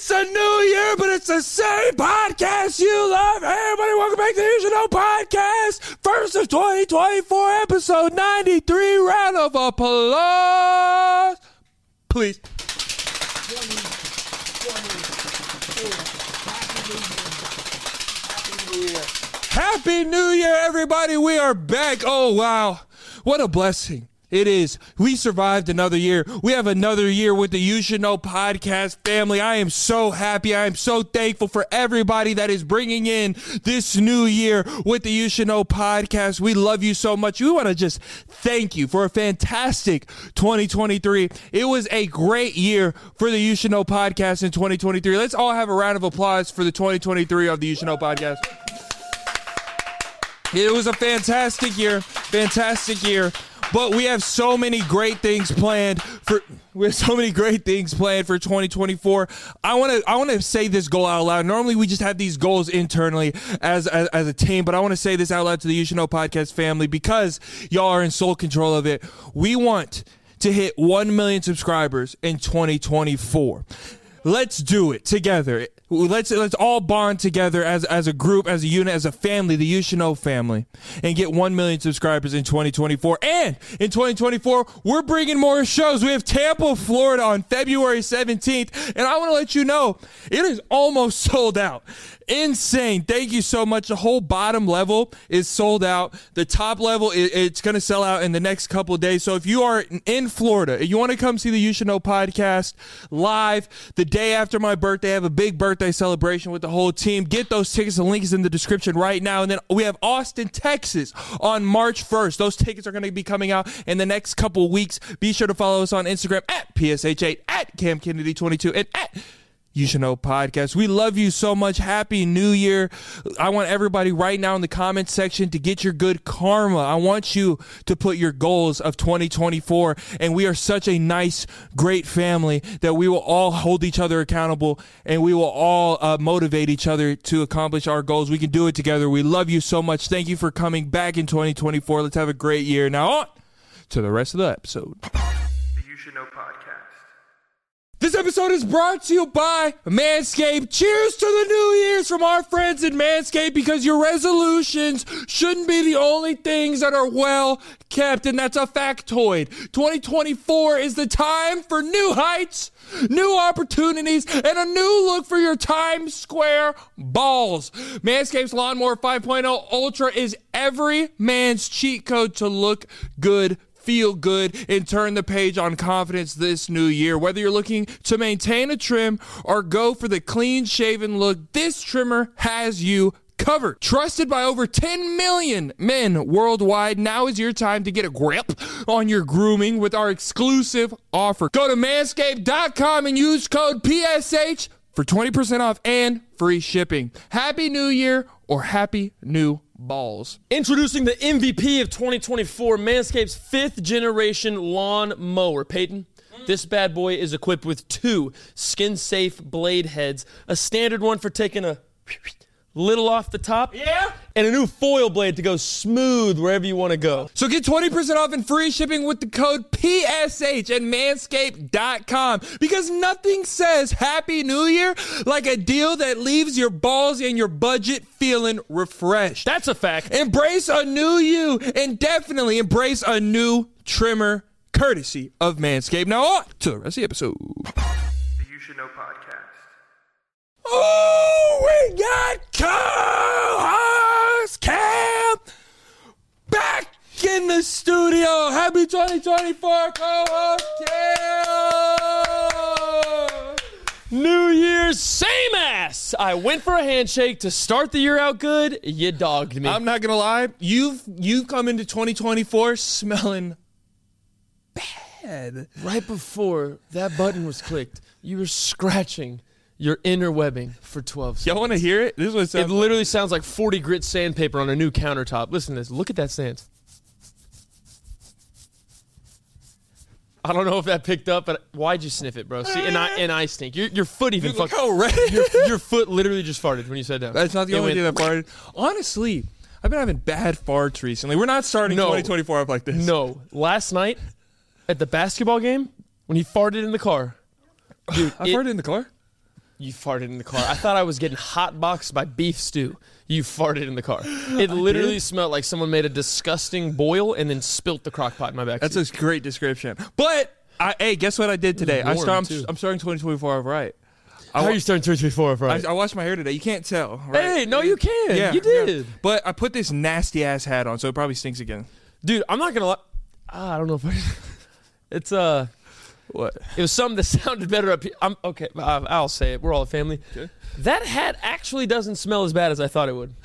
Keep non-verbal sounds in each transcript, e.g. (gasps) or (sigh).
It's a new year, but it's the same podcast you love. Hey, everybody, welcome back to the Should podcast. First of 2024, episode 93. Round of applause. Please. Happy New Year, everybody. We are back. Oh, wow. What a blessing. It is. We survived another year. We have another year with the You Should Know podcast family. I am so happy. I am so thankful for everybody that is bringing in this new year with the You Should Know podcast. We love you so much. We want to just thank you for a fantastic 2023. It was a great year for the You Should Know podcast in 2023. Let's all have a round of applause for the 2023 of the You Should Know podcast. It was a fantastic year, fantastic year. But we have so many great things planned for we have so many great things planned for 2024. I want to I want to say this goal out loud. Normally we just have these goals internally as as, as a team, but I want to say this out loud to the You Should Know podcast family because y'all are in sole control of it. We want to hit 1 million subscribers in 2024. Let's do it together. Let's let's all bond together as as a group, as a unit, as a family, the You family, and get one million subscribers in 2024. And in 2024, we're bringing more shows. We have Tampa, Florida, on February 17th, and I want to let you know it is almost (laughs) sold out. Insane! Thank you so much. The whole bottom level is sold out. The top level, it, it's going to sell out in the next couple days. So if you are in Florida, you want to come see the You Should Know podcast live the day after my birthday, I have a big birthday celebration with the whole team. Get those tickets. The link is in the description right now. And then we have Austin, Texas on March 1st. Those tickets are going to be coming out in the next couple weeks. Be sure to follow us on Instagram at PSH8, at Cam Kennedy22, and at you should know podcast. We love you so much. Happy New Year. I want everybody right now in the comment section to get your good karma. I want you to put your goals of 2024. And we are such a nice, great family that we will all hold each other accountable and we will all uh, motivate each other to accomplish our goals. We can do it together. We love you so much. Thank you for coming back in 2024. Let's have a great year. Now on to the rest of the episode. This episode is brought to you by Manscaped. Cheers to the new years from our friends at Manscaped because your resolutions shouldn't be the only things that are well kept, and that's a factoid. 2024 is the time for new heights, new opportunities, and a new look for your Times Square balls. Manscaped's Lawnmower 5.0 Ultra is every man's cheat code to look good feel good and turn the page on confidence this new year. Whether you're looking to maintain a trim or go for the clean shaven look, this trimmer has you covered. Trusted by over 10 million men worldwide, now is your time to get a grip on your grooming with our exclusive offer. Go to manscaped.com and use code PSH for 20% off and free shipping. Happy New Year or Happy New Balls. Introducing the MVP of 2024, Manscaped's fifth generation lawn mower. Peyton, this bad boy is equipped with two skin safe blade heads, a standard one for taking a little off the top. Yeah? And a new foil blade to go smooth wherever you want to go. So get 20% off and free shipping with the code PSH at manscaped.com because nothing says Happy New Year like a deal that leaves your balls and your budget feeling refreshed. That's a fact. Embrace a new you and definitely embrace a new trimmer courtesy of Manscaped. Now on to the rest of the episode. The You Should Know podcast. Oh, we got co-host Cam back in the studio. Happy 2024 co-host Cam. New Year's, same ass. I went for a handshake to start the year out good. You dogged me. I'm not gonna lie. You've you've come into 2024 smelling bad. right before that button was clicked, you were scratching your inner webbing for 12 seconds. Y'all want to hear it? This is what it sounds It literally sounds like 40 grit sandpaper on a new countertop. Listen to this. Look at that sand. I don't know if that picked up, but why'd you sniff it, bro? See, and I and I stink. Your, your foot even Dude, look how red. (laughs) Your, your foot literally just farted when you said that. That's not the It only thing that farted. Honestly, I've been having bad farts recently. We're not starting No. 2024 up like this. No, last night at the basketball game when he farted in the car. (sighs) Dude, I it- farted in the car. You farted in the car. I thought I was getting hot boxed by beef stew. You farted in the car. It literally smelled like someone made a disgusting boil and then spilt the crock pot in my back. That's a great description. But I, hey, guess what I did today? I warm, start. I'm. I'm starting 2024 off right. I, How wa- are you starting 2024 I, right? I washed my hair today. You can't tell. Right? Hey, no, you can. Yeah, you yeah. did. But I put this nasty ass hat on, so it probably stinks again. Dude, I'm not going to lie. Ah, I don't know if I. (laughs) It's, uh, What? it was something that (laughs) sounded better up here. I'm, okay, I'll say it. We're all a family. Okay. That hat actually doesn't smell as bad as I thought it would. (laughs)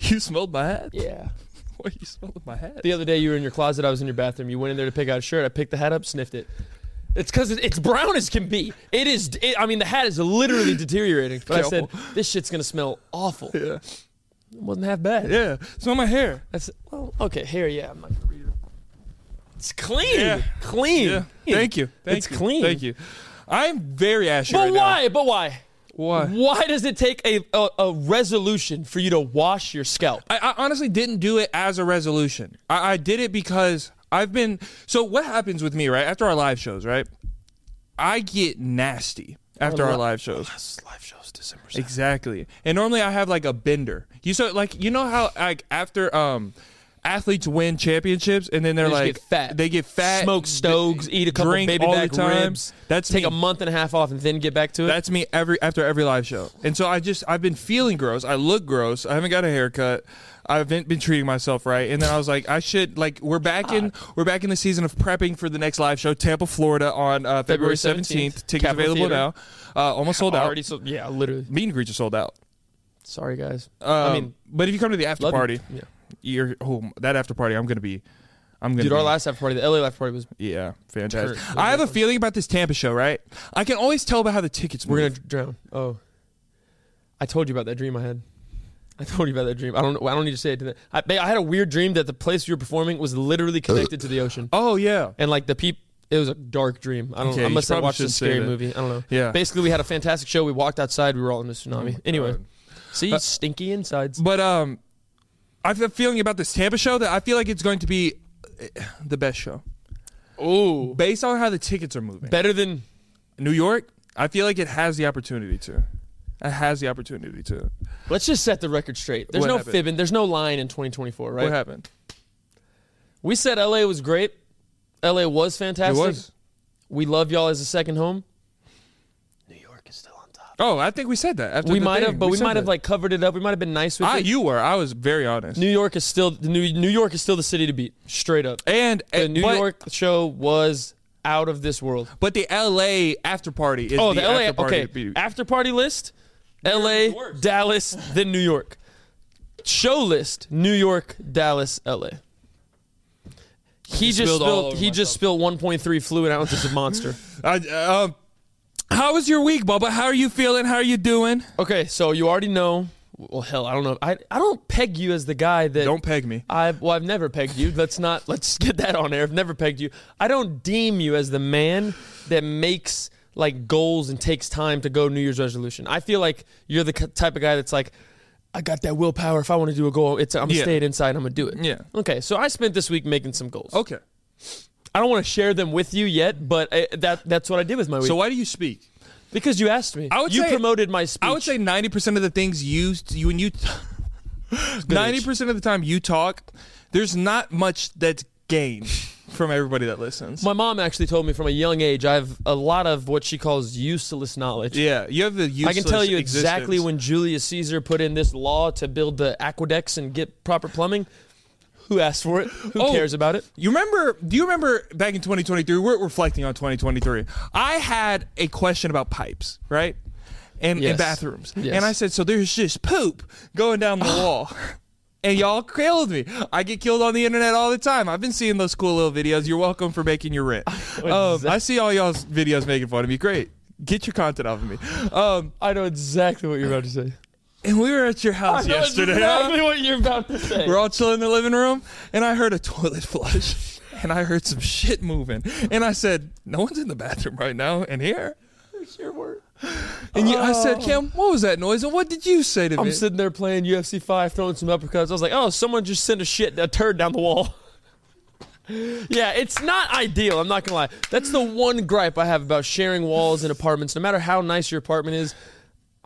You smelled my hat? Yeah. (laughs) What you smelled my hat? The other day you were in your closet, I was in your bathroom. You went in there to pick out a shirt. I picked the hat up, sniffed it. It's because it's brown as can be. It is. It, I mean, the hat is literally deteriorating. But I said this shit's gonna smell awful. Yeah. It wasn't half bad. Yeah. Smell my hair. That's well, okay. Hair. yeah. I'm not gonna. It's clean. Yeah. Clean. Yeah. Thank you. Thank it's you. clean. Thank you. I'm very ashy But right now. why? But why? Why? Why does it take a, a a resolution for you to wash your scalp? I, I honestly didn't do it as a resolution. I, I did it because I've been. So what happens with me, right? After our live shows, right? I get nasty after our li- live shows. Live shows December. Exactly. And normally I have like a bender. You so like you know how like after um athletes win championships and then they're They like get fat. They get fat. Smoke stoves, eat a couple drink baby all back the time. ribs. That's take me. a month and a half off and then get back to it. That's me every after every live show. And so I just I've been feeling gross. I look gross. I haven't got a haircut. I haven't been treating myself right. And then I was like, I should like we're back in we're back in the season of prepping for the next live show, Tampa, Florida on uh, February February 17th. 17th, Tickets Capitol available Theater. now. Uh, almost sold out. already so yeah, literally. Meet and greets are sold out. Sorry guys. Um, I mean, but if you come to the after party, Yeah. You're oh that after party, I'm gonna be, I'm gonna Dude, be, our last after party, the LA after party was. yeah, fantastic. Turn. I have a feeling about this Tampa show, right? I can always tell about how the tickets. We're move. gonna drown. Oh, I told you about that dream I had. I told you about that dream. I don't. I don't need to say it. To that. I, I had a weird dream that the place you were performing was literally connected to the ocean, Oh yeah, and like the peop. It was a dark dream. I don't. Okay, know. I must have watched a scary movie. I don't know. Yeah. Basically, we had a fantastic show. We walked outside. We were all in the tsunami. anyway, God. see, Uh, stinky insides. But um, I have a feeling about this Tampa show that I feel like it's going to be eh, the best show Ooh, based on how the tickets are moving. better than New York, I feel like it has the opportunity to. It has the opportunity to. Let's just set the record straight. There's What no happened? fibbing. There's no lying in 2024, right? What happened? We said LA was great. LA was fantastic. It was. We love y'all as a second home. New York is still on top. Oh, I think we said that. After We the might thing. have, but we, said might have like covered it up. We might have been nice with Ah, it. you were. I was very honest. New York is still the New New York is still the city to beat. Straight up. and The eh, New but, York show was out of this world. but the L.A. after party is Oh, the, the, LA after party okay to beat. after party list: LA, Dallas, then New York. Show list: New York, Dallas, LA. He just spilled spilled. over He just spilled 1.3 fluid ounces of Monster. (laughs) I, um, how was your week, Bubba? How are you feeling? How are you doing? Okay, so you already know. Well, hell, I don't know. I I don't peg you as the guy that Don't peg me. I well, I've never pegged you. Let's not let's get that on air. I've never pegged you. I don't deem you as the man that makes like goals and takes time to go New Year's resolution. I feel like you're the type of guy that's like, I got that willpower. If I want to do a goal, it's I'm Yeah. staying inside. I'm gonna do it. Yeah. Okay, so I spent this week making some goals. Okay. I don't want to share them with you yet, but uh that that's what I did with my week. So why do you speak? because you asked me, I would you say- promoted my speech. I would say ninety percent of the things you you when you (laughs) ninety percent of the time you talk, there's not much that's gained from everybody that listens. My mom actually told me from a young age I have a lot of what she calls useless knowledge. yeah, you have the useless. I can tell you exactly when Julius Caesar put in this law to build the aqueducts and get proper plumbing. Who asked for it? Who Oh. cares about it? You remember? Do you remember back in 2023? We're reflecting on 2023. I had a question about pipes, right? And, Yes. and bathrooms, Yes. and I said, so there's just poop going down the (gasps) wall. And y'all killed me. I get killed on the internet all the time. I've been seeing those cool little videos. You're welcome for making your rent. (laughs) Um, I see all y'all's videos making fun of me. Great. Get your content off of me. Um, I know exactly what you're about to say. And we were at your house yesterday. huh? exactly what you're about to say. We're all chilling in the living room, and I heard a toilet flush, (laughs) and I heard some shit moving, and I said, "No one's in the bathroom right now, in here." your word. And you, I said, oh. "Kim, what was that noise?" And what did you say to me? I'm sitting there playing UFC 5, throwing some uppercuts. I was like, oh, someone just sent a shit, a turd down the wall. (laughs) yeah, it's not ideal. I'm not going to lie. That's the one gripe I have about sharing walls in apartments. No matter how nice your apartment is,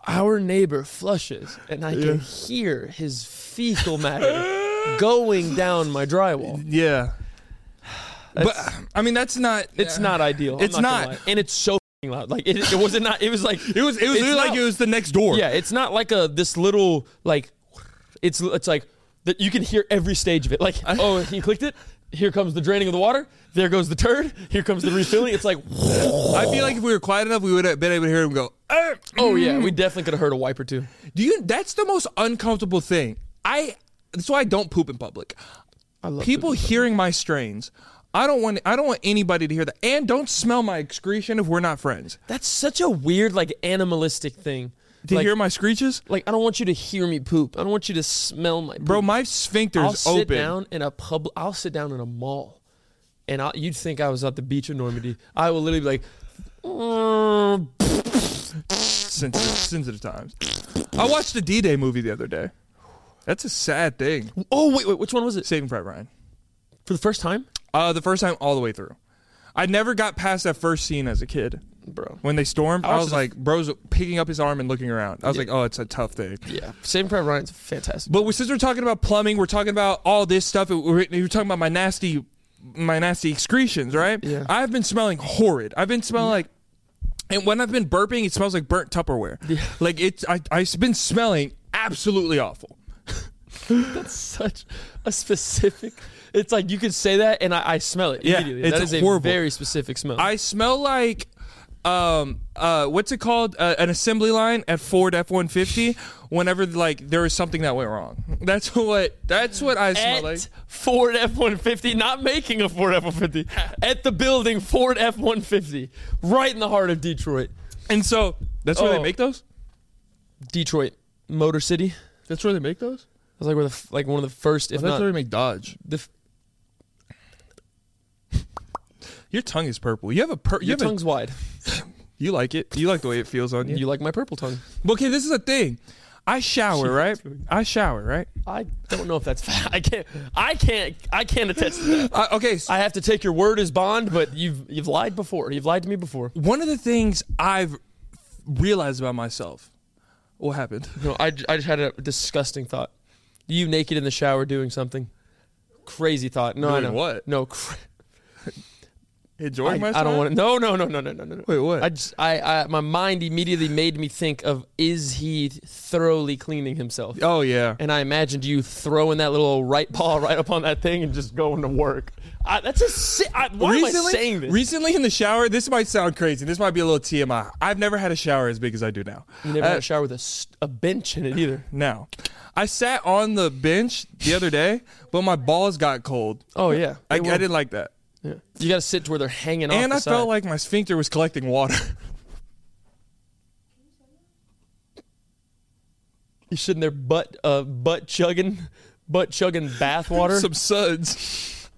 our neighbor flushes, and I can hear his fecal matter going down my drywall. yeah, but I mean, that's not. It's not ideal. I'm It's not, not. and it's so loud. Like it, it wasn't not. It was like It was. It was really like it was the next door. Yeah, it's not like a this little like it's it's like that you can hear every stage of it. Like oh, he clicked it. Here comes the draining of the water. There goes the turd. Here comes the refilling. It's like I feel like if we were quiet enough, we would have been able to hear him go. Oh yeah, we definitely could have heard a wipe or two. Do you? That's the most uncomfortable thing. I. That's why I don't poop in public. I love people hearing my strains. I don't want. I don't want anybody to hear that. And don't smell my excretion if we're not friends. That's such a weird like animalistic thing. To like, hear my screeches, like I don't want you to hear me poop. I don't want you to smell my poop. bro. My sphincter's I'll sit open. down in a pub. I'll sit down in a mall, and I'll, you'd think I was at the beach of Normandy. I will literally be like, "Mm, Sensitive, sensitive times. I watched the D-Day movie the other day. That's a sad thing. "Oh wait, wait, which one was it?" Saving Private Ryan. For the first time, Uh, the first time all the way through. I never got past that first scene as a kid. Bro. When they stormed, I I was like, bro's picking up his arm and looking around. I was like, oh, it's a tough thing. Yeah, Saving Private Ryan's fantastic. But we- since we're talking about plumbing, we're talking about all this stuff. We're, we're talking about my nasty, my nasty excretions, right? Yeah. I've been smelling horrid. I've been smelling like, and when I've been burping, it smells like burnt Tupperware. Yeah. Like it's, I, I've been smelling absolutely awful. (laughs) That's such a specific. It's like you could say that, and I, I smell it Yeah, immediately. it's that is a very specific smell. I smell like, um, uh, what's it called? Uh, an assembly line at Ford F one fifty. Whenever like there was something that went wrong. That's what. That's what I smell at like. Ford F one fifty, not making a Ford F one fifty, at the building Ford F one fifty, right in the heart of Detroit. And so that's where they Oh. make those. Detroit Motor City. That's where they make those. That's like, where the like one of the first, if that's not where they make Dodge. the. F- Your tongue is purple. You have a pur- you your have a- tongue's wide. (laughs) you like it. You like the way it feels on you. You like my purple tongue? okay, this is a thing. I shower, (laughs) right? I shower, right? I don't know if that's. I can't. I can't. I can't attest to that. (laughs) Uh, okay, so I have to take your word as bond, but you've you've lied before. You've lied to me before. one of the things I've realized about myself. What happened? No, I just had a disgusting thought. You naked in the shower doing something. Crazy thought. No, I know. what? No, cra- Enjoying I, myself. I don't want to. No, no, no, no, no, no, no. no. Wait, what? I just, I, I, my mind immediately made me think of is he thoroughly cleaning himself? Oh yeah. And I imagined you throwing that little right paw (laughs) right up on that thing and just going to work. I, that's a. si- I, why am I saying this? Recently in the shower, this might sound crazy. This might be a little TMI. I've never had a shower as big as I do now. you never Uh, had a shower with a, s- a bench in it either. (laughs) now. I sat on the bench the other day, but my balls got cold. Oh yeah, I, I They didn't like that. Yeah. You got to sit to where they're hanging off. And I side. felt like my sphincter was collecting water. (laughs) You're sitting there butt uh butt chugging butt chugging bath water. (laughs) Some suds.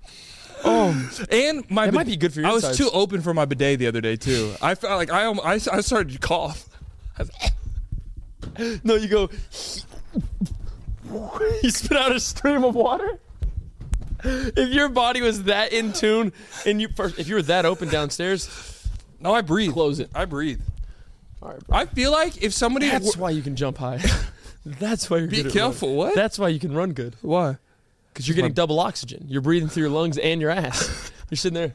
Oh, and my That might be good for your I was too open for my bidet the other day too. I felt like I I, I started to cough. (laughs) No, you go You spit out a stream of water? If your body was that in tune and you first if you were that open downstairs, No, I breathe. Close it. I breathe. all right, bro. I feel like if somebody That's why you can jump high. (laughs) That's why you're Be good careful, what? That's why you can run good. why Because you're getting double oxygen. You're breathing through your lungs and your ass. (laughs) You're sitting there.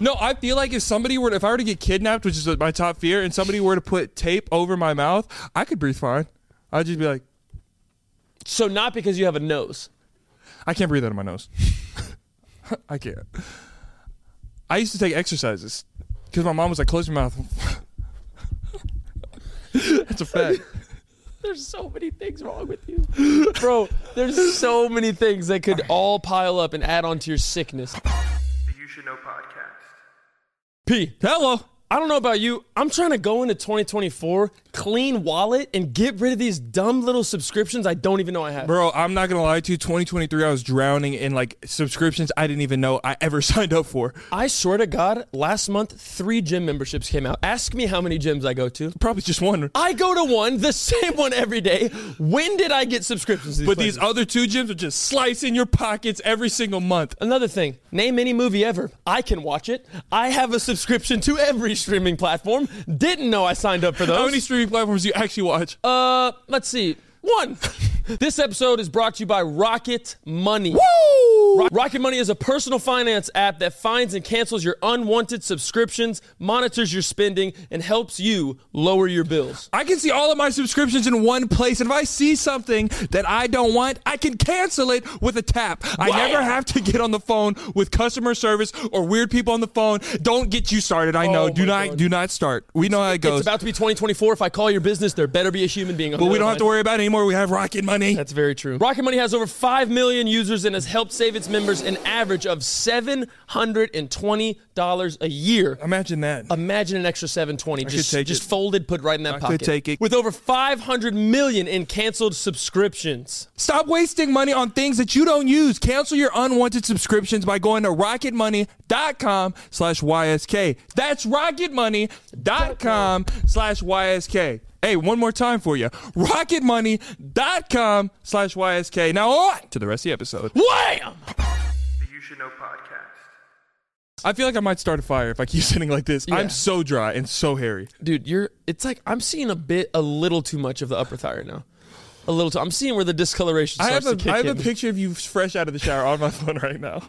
No, I feel like if somebody were, to, if I were to get kidnapped, which is my top fear, and somebody were to put tape over my mouth, I could breathe fine. I'd just be like, So not because you have a nose. I can't breathe out of my nose. (laughs) I can't. I used to take exercises because my mom was like, "Close your mouth." (laughs) That's a fact. (laughs) There's so many things wrong with you. Bro, there's so many things that could all pile up and add on to your sickness. The You Should Know podcast. P. Hello. I don't know about you. I'm trying to go into 2024, clean wallet, and get rid of these dumb little subscriptions I don't even know I have. Bro, I'm not gonna lie to you. 2023, I was drowning in like subscriptions I didn't even know I ever (laughs) signed up for. I swear to God, last month, three gym memberships came out. Ask me how many gyms I go to. Probably just one. I go to one, the (laughs) same one every day. When did I get subscriptions to these But places? these other two gyms are just slicing your pockets every single month. Another thing, name any movie ever. I can watch it. I have a subscription to every streaming platform. Didn't know I signed up for those. How many streaming platforms do you actually watch? Uh, let's see. One. (laughs) this episode is brought to you by Rocket Money. Woo! Ro- Rocket Money is a personal finance app that finds and cancels your unwanted subscriptions, monitors your spending, and helps you lower your bills. I can see all of my subscriptions in one place. And if I see something that I don't want, I can cancel it with a tap. I Wow. never have to get on the phone with customer service or weird people on the phone. Don't get you started. I know. Oh do not God. do not start. We know how it goes. It's about to be 2024. If I call your business, there better be a human being but we don't have to worry about it anymore. We have Rocket Money. That's very true. Rocket Money has over 5 million users and has helped save its members an average of $720 a year. Imagine that. Imagine an extra 720 just, take just it. folded, put right in that I pocket. could take it. With over 500 million in canceled subscriptions. Stop wasting money on things that you don't use. Cancel your unwanted subscriptions by going to rocketmoney.com slash YSK. That's rocketmoney.com slash YSK. Hey, one more time for you. Rocketmoney.com slash YSK. Now on to the rest of the episode. Wham! The You Should Know podcast. I feel like I might start a fire if I keep (laughs) sitting like this. Yeah. I'm so dry and so hairy. Dude, you're it's like I'm seeing a bit a little too much of the upper thigh right now. A little too I'm seeing where the discoloration I have a to kick I have in. a picture of you fresh out of the shower on my (laughs) phone right now.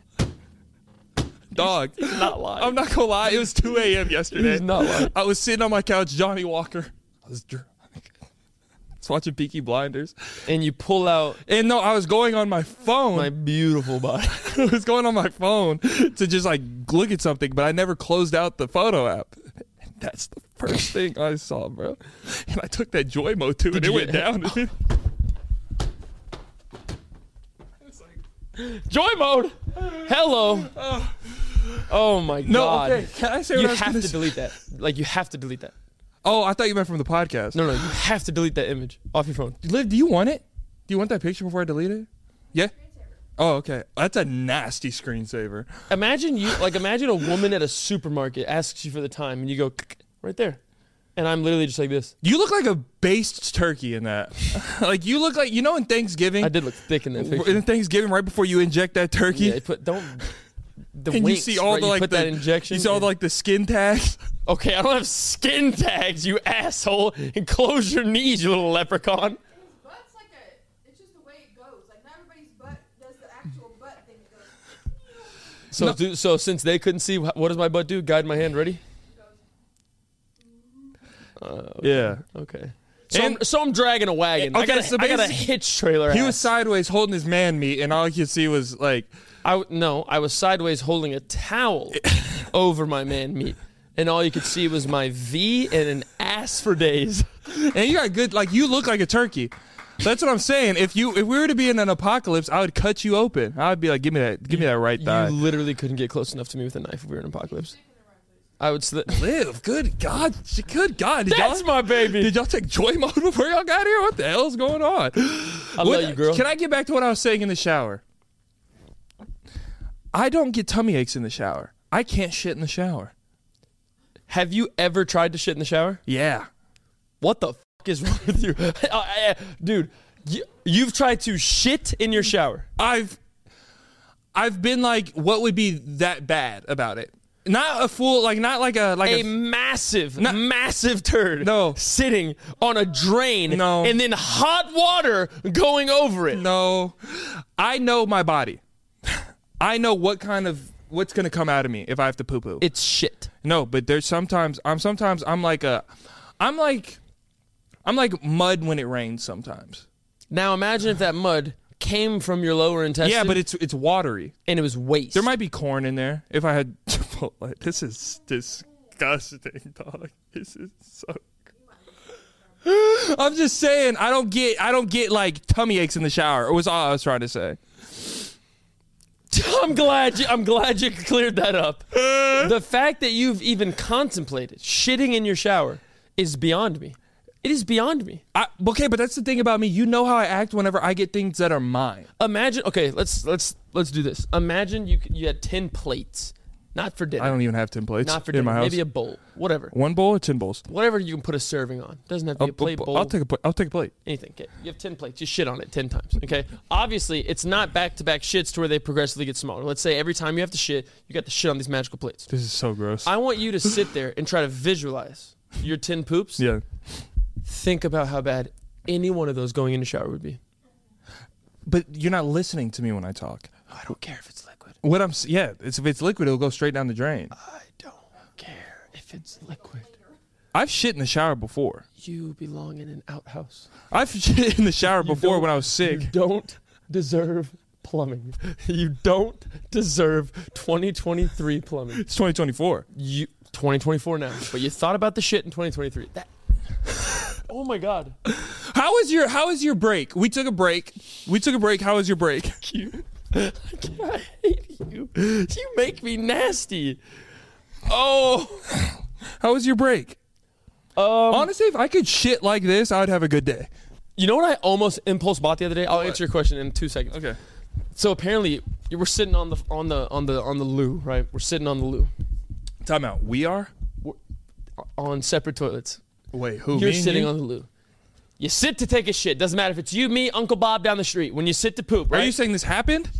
Dog. not lying. I'm not gonna lie, it was 2 a.m. yesterday. He's not lying. I was sitting on my couch, Johnnie Walker. I was drunk. (laughs) I was watching Peaky Blinders. and you pull out And no, I was going on my phone. my beautiful body. (laughs) I was going on my phone to just like look at something, but I never closed out the photo app. And that's the first (laughs) thing I saw, bro. And I took that joy mode too, and it went down. Joy mode. Hello. Uh, oh my no, god. okay. Can I say what You have to delete that. Like you have to delete that. Oh, I thought you meant from the podcast. No, no, you have to delete that image off your phone. Liv, do you want it? Do you want that picture before I delete it? Yeah. Oh, okay. That's a nasty screensaver. Imagine you like imagine a woman at a supermarket asks you for the time and you go right there. And I'm literally just like this. You look like a based turkey in that. (laughs) like you look like you know in Thanksgiving. I did look thick in that picture. in Thanksgiving, right before you inject that turkey, Yeah, put don't the and winks, you see all right? the You like put the that injection. You see all the like the skin tags. (laughs) Okay, I don't have skin tags, you asshole. And close your knees, you little leprechaun. Butt's like a, it's just the way it goes. Like not everybody's butt does the actual butt thing. It goes, So, do, so since they couldn't see, what does my butt do? Guide my hand. Ready? Uh, yeah. Okay. So, And- I'm, so I'm dragging a wagon. I Okay, got a, so I got a hitch trailer. He ass. was sideways holding his man meat, and all I could see was like, I no, I was sideways holding a towel (laughs) over my man meat, and all you could see was my V and an ass for days. and you got good, like you look like a turkey. That's what I'm saying. If you if we were to be in an apocalypse, I would cut you open. I would be like, give me that, give me that right thigh. You literally couldn't get close enough to me with a knife if we were in an apocalypse. I would. Sli- Live, good God, good God. Did That's y'all, my baby. Did y'all take joy mode before y'all got here? What the hell is going on? I What- love you, girl. Can I get back to what I was saying in the shower? I don't get tummy aches in the shower. I can't shit in the shower. Have you ever tried to shit in the shower? Yeah. What the fuck is wrong with you, (laughs) Uh, uh, dude? You, you've tried to shit in your shower. I've I've been like, what would be that bad about it? Not a full, like not like a like a a. massive, massive turd. No. sitting on a drain. No. and then hot water going over it. No, I know my body. I know what kind of what's gonna come out of me if I have to poo poo. It's shit. No, but there's sometimes I'm sometimes I'm like a, I'm like, I'm like mud when it rains sometimes. Now imagine if that mud came from your lower intestine. Yeah, but it's it's watery. and it was waste. There might be corn in there. If I had (laughs) Chipotle, this is disgusting, dog. This is so. (laughs) I'm just saying, I don't get, I don't get like tummy aches in the shower. It was all I was trying to say. (laughs) I'm glad you, I'm glad you cleared that up. Uh. the fact that you've even contemplated shitting in your shower is beyond me. It is beyond me. I, okay, but that's the thing about me. You know how I act whenever I get things that are mine. Imagine, okay, let's let's let's do this. Imagine you you had ten plates, not for dinner, I don't even have ten plates not for in dinner, my house. maybe a bowl, whatever, One bowl or ten bowls? whatever you can put a serving on. Doesn't have to be I'll, a plate, bowl, I'll take a plate. I'll take a plate. anything. Okay, you have ten plates. You shit on it ten times. Okay, obviously it's not back to back shits to where they progressively get smaller. Let's say every time you have to shit, you got to shit on these magical plates. This is so gross. I want you to sit there and try to visualize your 10 poops. yeah. Think about how bad any one of those going in the shower would be. But you're not listening to me when I talk. I don't care if it's. What I'm yeah, it's, if it's liquid, it'll go straight down the drain. I don't care if it's liquid. I've shit in the shower before. You belong in an outhouse. I've (laughs) shit in the shower before don't- when I was sick. You don't deserve plumbing. (laughs) You don't deserve 2023 plumbing. It's 2024. You 2024 now, but you thought about the shit in 2023. That (laughs) Oh my god. How was your How was your break? We took a break. We took a break. How was your break? You I hate you. You make me nasty. Oh. How was your break? Um, Honestly, if I could shit like this, I would have a good day. You know what I almost impulse bought the other day? I'll answer your question in two seconds. Okay. So apparently, you were sitting on the on the on the on the loo, right? We're sitting on the loo Time out. We are. on separate toilets. Wait, who? You're me and sitting you? on the loo. You sit to take a shit. Doesn't matter if it's you, me, Uncle Bob down the street. When you sit to poop, right? Are you saying this happened?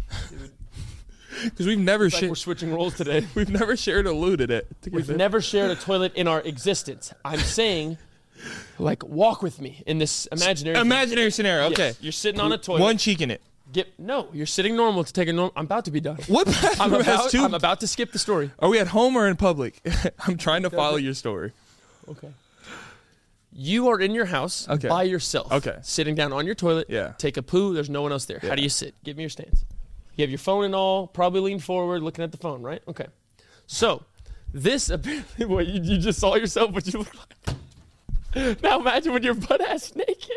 Because (laughs) we've never like shit. we're switching roles today. (laughs) we've never shared a loo today. We've together. never shared a toilet in our existence. I'm saying, (laughs) like, walk with me in this imaginary. Imaginary scenario. Yes. Okay. You're sitting on a toilet. One cheek in it. Get no. You're sitting normal to take a normal. I'm about to be done. What I'm bathroom about. two? I'm about to skip the story. Are we at home or in public? I'm trying to follow your story. Okay. You are in your house Okay. by yourself. Okay. Sitting down on your toilet. Yeah. Take a poo. There's no one else there. How do you sit? Give me your stance. You have your phone and all. Probably lean forward, looking at the phone. Right. Okay. So, this (laughs) apparently what you, you just saw yourself. What you look like. (laughs) now imagine when you're butt ass naked.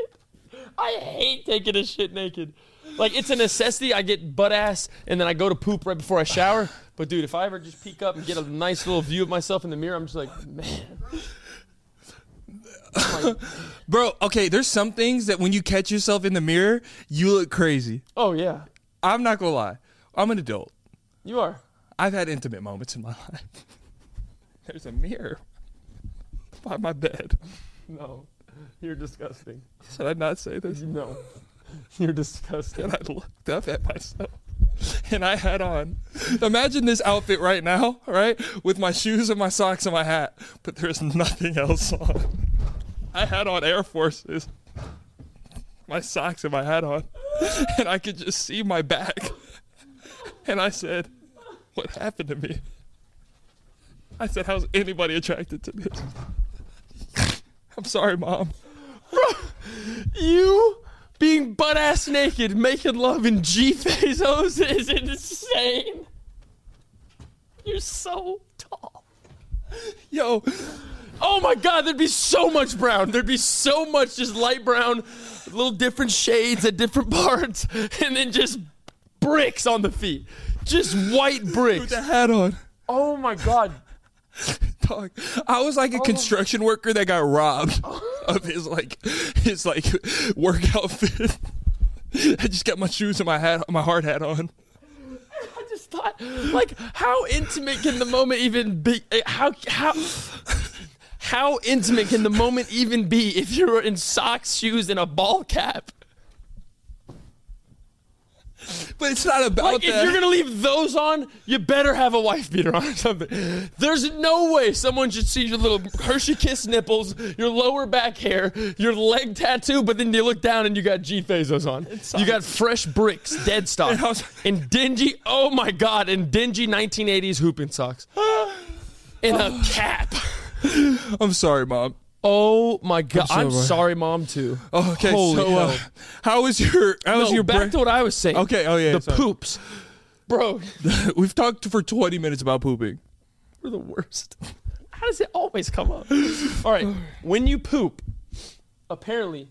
I hate taking a shit naked. Like it's a necessity. I get butt ass and then I go to poop right before I shower. But dude, if I ever just peek up and get a nice little view of myself in the mirror, I'm just like, man. Like, (laughs) Bro, okay, there's some things that when you catch yourself in the mirror, you look crazy. oh yeah, I'm not gonna lie. I'm an adult. you are. I've had intimate moments in my (laughs) life. There's a mirror (laughs) by my bed. No, you're disgusting. Should I not say this? No, you're disgusting. And I looked up at myself. And I had on. Imagine this outfit right now, right? With my shoes and my socks and my hat, but there's nothing else on. I had on Air Forces, my socks and my hat on, and I could just see my back. And I said, What happened to me? I said, How's anybody attracted to this? I'm sorry, Mom. You being butt ass naked, making love in G Fazos is insane. You're so tall. Yo, Oh my god, there'd be so much brown. There'd be so much just light brown, little different shades at different (laughs) parts, and then just bricks on the feet. Just white with bricks. the hat on. Oh my god. (laughs) Dog, I was like a oh. construction worker that got robbed (laughs) of his like his like work outfit. I just got my shoes and my hat, my hard hat on. I just thought, like, how intimate can the moment even be? How how how intimate can the moment even be if you're in socks, shoes, and a ball cap? But it's not about Like, if you're gonna leave those on, you better have a wife beater on or something. There's no way someone should see your little Hershey Kiss nipples, your lower back hair, your leg tattoo, but then you look down and you got G Fazos on. You got fresh bricks, dead (laughs) stock, And was- and dingy. Oh my god, and dingy 1980s hooping socks, (sighs) and a cap. (laughs) I'm sorry, mom. Oh my god! so I'm, sorry. sorry, mom. Too. Oh, okay, Holy so uh, hell. how was your how was no, your back break? to what I was saying. Okay, oh, yeah, the sorry. poops, bro. (laughs) We've talked for 20 minutes about pooping. We're the worst. How does it always come up? (sighs) All right, when you poop, apparently,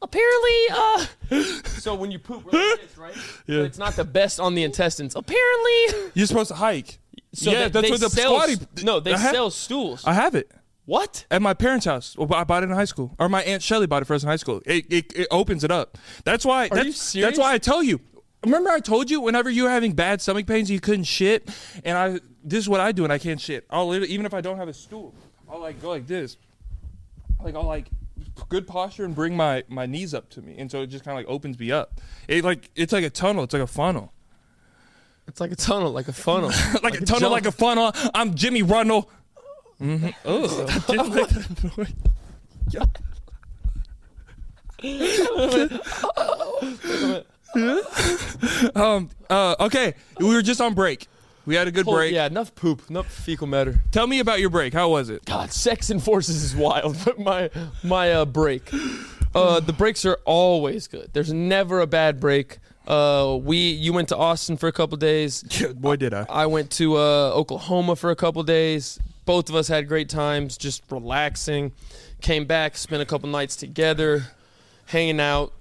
apparently, uh, (laughs) so when you poop, like this, right? Yeah. But it's not the best on the intestines. Apparently, You're supposed to hike. So yeah, that that's they what the sell, squatty. No, they I have- sell stools. I have it what? at my parents' house. Well, I bought it in high school, or my aunt Shelly bought it for us in high school. It, it, it opens it up. That's why. that's, you serious? That's why I tell you. Remember, I told you whenever you were having bad stomach pains, you couldn't shit, and I. This is what I do, and I can't shit. I'll even if I don't have a stool, I'll like go like this, like I'll like good posture and bring my my knees up to me, and so it just kind of like opens me up. It like it's like a tunnel. It's like a funnel. It's like a tunnel, like a funnel, (laughs) like, a tunnel, jump. like a funnel. I'm Jimmy Runnell. Mm-hmm. Oh, didn't make that noise. um. Uh. Okay. We were just on break. We had a good Oh, break. Yeah, enough poop, enough fecal matter. Tell me about your break. How was it? God, sex and forces is wild. But my my uh, break, uh, the breaks are always good. There's never a bad break. Uh, we you went to Austin for a couple days. (laughs) Boy, did I. I went to uh, Oklahoma for a couple days. Both of us had great times, just relaxing. Came back, spent a couple nights together, hanging out.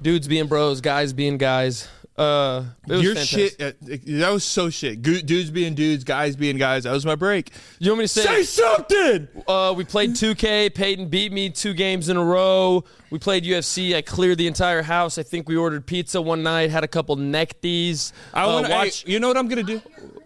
Dudes being bros, guys being guys. Uh, it was Your fantastic. shit. Uh, that was so shit. Dudes being dudes, guys being guys. That was my break. You want me to say? Say something. Uh, we played 2K. Peyton beat me two games in a row. We played UFC. I cleared the entire house. I think we ordered pizza one night. Had a couple neckties. I uh, want to watch. you know what I'm gonna do?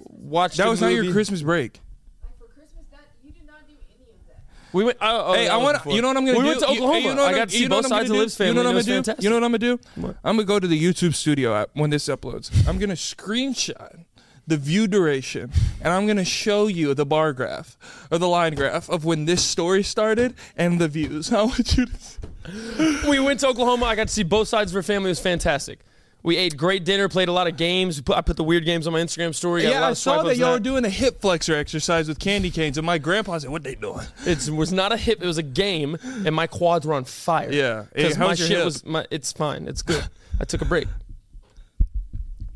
watch That was not your. Christmas break. Like for Christmas, that you did not do any of that. We went. Oh, oh, hey, I want to. You know what I'm gonna we do? went to Oklahoma. You, know I what got to see both sides of Liv's do? family. You know what I'm It was gonna do? fantastic. You know what I'm gonna do? What? I'm gonna go to the YouTube studio app when this uploads. I'm gonna screenshot the view duration, and I'm gonna show you the bar graph or the line graph of when this story started and the views. (laughs) I want you to. we went to Oklahoma. I got to see both sides of her family. It was fantastic. We ate great dinner, played a lot of games. I put the weird games on my Instagram story. Yeah, I saw that y'all were doing a hip flexor exercise with candy canes, and my grandpa said, "What they doing?" It was not a hip. It was a game, and my quads were on fire. Yeah. Because how's my your shit hip? was. My, it's fine. It's good. (laughs) I took a break.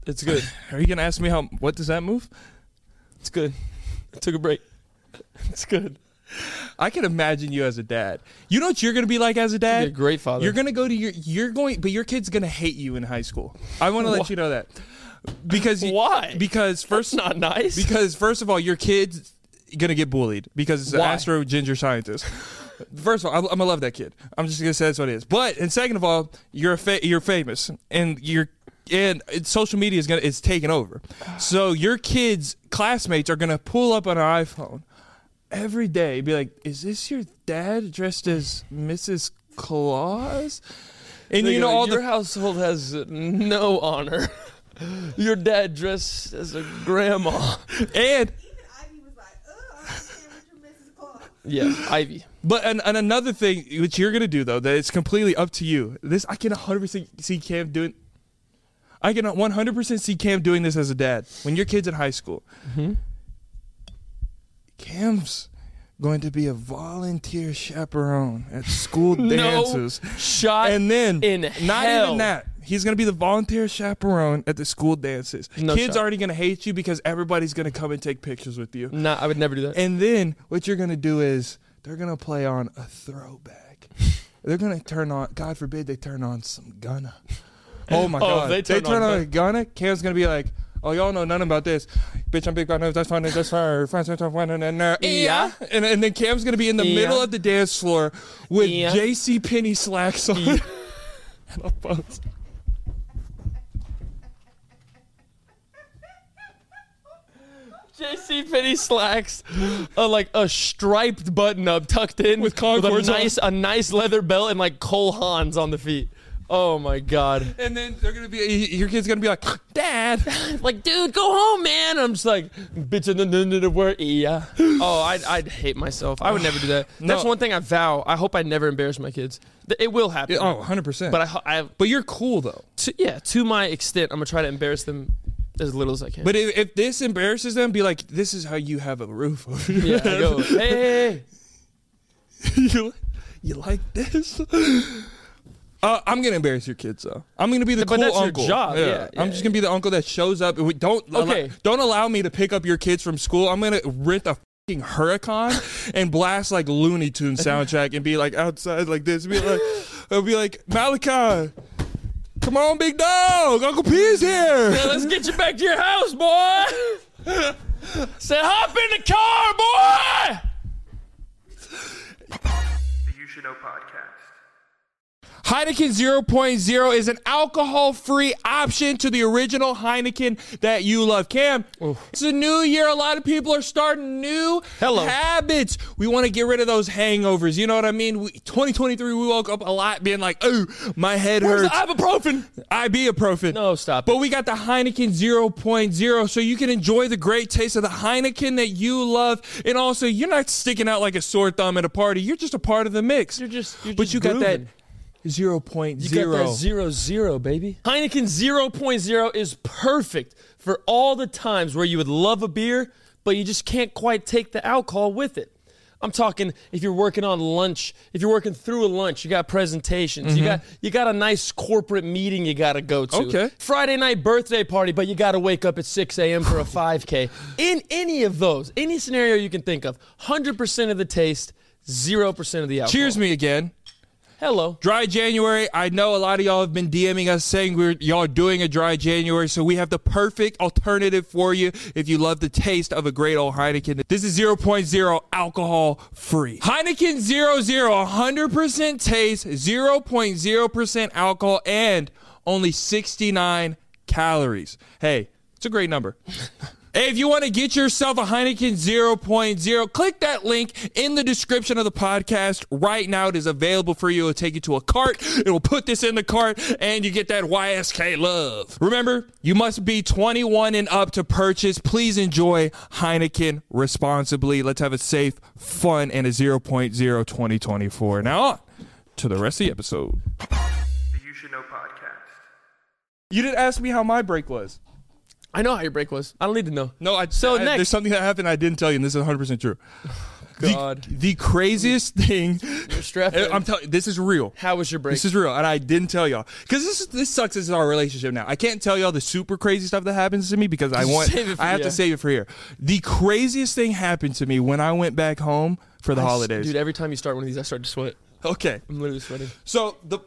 It's good. Are you gonna ask me how? What does that move? It's good. I took a break. (laughs) It's good. I can imagine you as a dad. You know what you're gonna be like as a dad? A great father. You're gonna go to your. You're going, but your kid's gonna hate you in high school. I want to let you know that because you- Why? Because first, That's not nice. Because first of all, your kid's gonna get bullied because it's an astro ginger scientist. First of all, I'm, I'm gonna love that kid. I'm just gonna say that's what it is. But and second of all, you're a fa- you're famous and you're and social media is gonna it's taking over. So your kids' classmates are gonna pull up on an iPhone every day, be like, "Is this your dad dressed as Mrs. Claus?" And They you know go, all your the household has no honor. (laughs) Your dad dressed as a grandma. (laughs) and Even Ivy was like, ugh, I understand what you're Mrs. Claus. Yeah, Ivy. But and, and another thing which you're gonna do though that it's completely up to you. This I can 100 percent see Cam doing. I can 100 percent see Cam doing this as a dad when your kid's in high school. Mm-hmm. Cam's going to be a volunteer chaperone at school (laughs) No dances, shot and then in not hell. even that. He's gonna be the volunteer chaperone at the school dances. No Kids shot. already gonna hate you because everybody's gonna come and take pictures with you. Nah, I would never do that. And then what you're gonna do is they're gonna play on a throwback. (laughs) They're gonna turn on. God forbid they turn on some Gunna. (laughs) Oh my Oh, God! they turn on on, Gunna. a Gunna. Cam's gonna be like, "Oh, y'all know nothing about this, bitch. I'm big Gunna. That's fine. That's fine. Friends, that's fine. And then, uh, Yeah. and and then Cam's gonna be in the Yeah. middle of the dance floor with Yeah. J.C. Penney slacks on. Yeah. (laughs) and a boat. JC Penney slacks, uh, like a striped button up tucked in With a Concords on. a nice leather belt and like Cole Haans on the feet. Oh my god! And then they're gonna be. Your kid's gonna be like, "Dad." (laughs) Like, dude, go home, man. I'm just like, bitch, and then the word, yeah. Oh, I'd, I'd hate myself. I would never do that. (sighs) That's No. one thing I vow. I hope I never embarrass my kids. It will happen. Oh, 100 percent. But I, I, but you're cool though. to, yeah, to my extent, I'm gonna try to embarrass them as little as I can. But if, if this embarrasses them, be like, "This is how you have a roof over your yeah, head." go, hey, hey, hey. (laughs) you, you like this? (laughs) Uh, I'm gonna embarrass your kids though. I'm gonna be the But cool that's your uncle. job, yeah, I'm just gonna be the uncle that shows up. and we- Don't allow- Okay. don't allow me to pick up your kids from school. I'm gonna rent a fucking Huracan (laughs) and blast like Looney Tune soundtrack and be like outside like this. Be like, (laughs) I'll be like Malachi, come on, big dog, Uncle P's here. Yeah, let's get you back to your house, boy. (laughs) Say, hop in the car, boy. The You Should Know Podcast. Heineken 0.0 is an alcohol free option to the original Heineken that you love. Cam, it's a new year. A lot of people are starting new Hello. habits. We want to get rid of those hangovers. You know what I mean? We, 2023, we woke up a lot being like, oh, my head Where's the hurts. ibuprofen? Ibuprofen. No, stop But it. we got the Heineken 0.0 so you can enjoy the great taste of the Heineken that you love. And also, you're not sticking out like a sore thumb at a party. You're just a part of the mix. You're just- you're but just you got that grooving. 0.0. You got that zero zero, baby. Heineken 0.0 is perfect for all the times where you would love a beer, but you just can't quite take the alcohol with it. I'm talking if you're working on lunch, if you're working through a lunch, you got presentations, you mm-hmm. got you got a nice corporate meeting you got to go to. Okay. Friday night birthday party, but you got to wake up at 6 a.m. for a (laughs) 5K. In any of those, any scenario you can think of, 100% of the taste, 0% of the alcohol. Cheers me again. Hello. Dry January. I know a lot of y'all have been DMing us saying we're y'all doing a dry January, so we have the perfect alternative for you if you love the taste of a great old Heineken. This is 0.0 alcohol free. Heineken 00, 100% taste, 0.0% alcohol, and only 69 calories. Hey, it's a great number. (laughs) Hey, if you want to get yourself a Heineken 0.0, click that link in the description of the podcast right now. It is available for you. It'll take you to a cart. It will put this in the cart and you get that YSK love. Remember, you must be 21 and up to purchase. Please enjoy Heineken responsibly. Let's have a safe, fun, and a 0.0 2024. Now on to the rest of the episode. The You Should Know Podcast. You didn't ask me how my break was. I know how your break was. I don't need to know. No, I, So I- next- there's something that happened I didn't tell you, and this is 100% true. The- (sighs) God. The, craziest (laughs) thing, You're strapping. I'm telling you, this is real. How was your break? This is real, and I didn't tell y'all because this this sucks. This is our relationship now. I can't tell y'all the super crazy stuff that happens to me because I want. Save it for- I have to save it for here. The craziest thing happened to me when I went back home for the holidays. Dude, every time you start one of these, I start to sweat. okay, I'm literally sweating. so the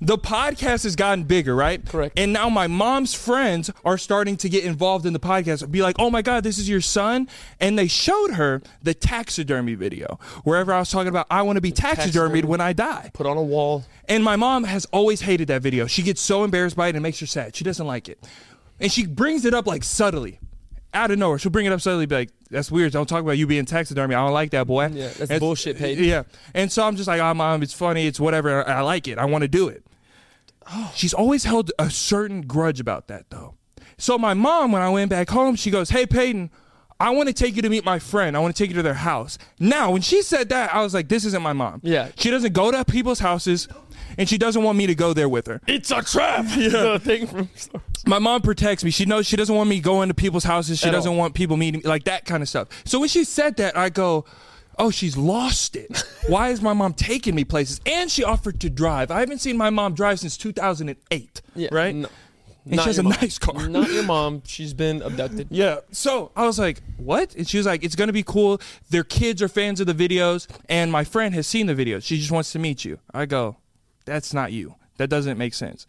the podcast has gotten bigger, right? Correct. And now my mom's friends are starting to get involved in the podcast. Be like, "Oh my god, this is your son!" And they showed her the taxidermy video, wherever I was talking about I want to be taxidermied taxidermy. when I die. Put on a wall. And my mom has always hated that video. She gets so embarrassed by it and it makes her sad. She doesn't like it. And she brings it up like subtly. Out of nowhere. She'll bring it up subtly, be like, that's weird. Don't talk about you being taxidermy. I don't like that, boy. Yeah, that's And- bullshit, Peyton. Yeah. And so I'm just like, oh, mom, it's funny. It's whatever. I like it. I want to do it. Oh. She's always held a certain grudge about that, though. So my mom, when I went back home, she goes, hey, Peyton, I want to take you to meet my friend. I want to take you to their house. Now, when she said that, I was like, this isn't my mom. Yeah. She doesn't go to people's houses, and she doesn't want me to go there with her. It's a trap. (laughs) The thing from. My mom protects me. She knows she doesn't want me going to people's houses. She At doesn't all. want people meeting me, like that kind of stuff. So when she said that, I go, oh, she's lost it. Why is my mom taking me places? And she offered to drive. I haven't seen my mom drive since 2008, Yeah, right? no. And Not she has a mom. nice car. (laughs) Not your mom. She's been abducted. Yeah. So I was like, what? And she was like, it's going to be cool. Their kids are fans of the videos, and my friend has seen the videos. She just wants to meet you. I go, that's not you. That doesn't make sense.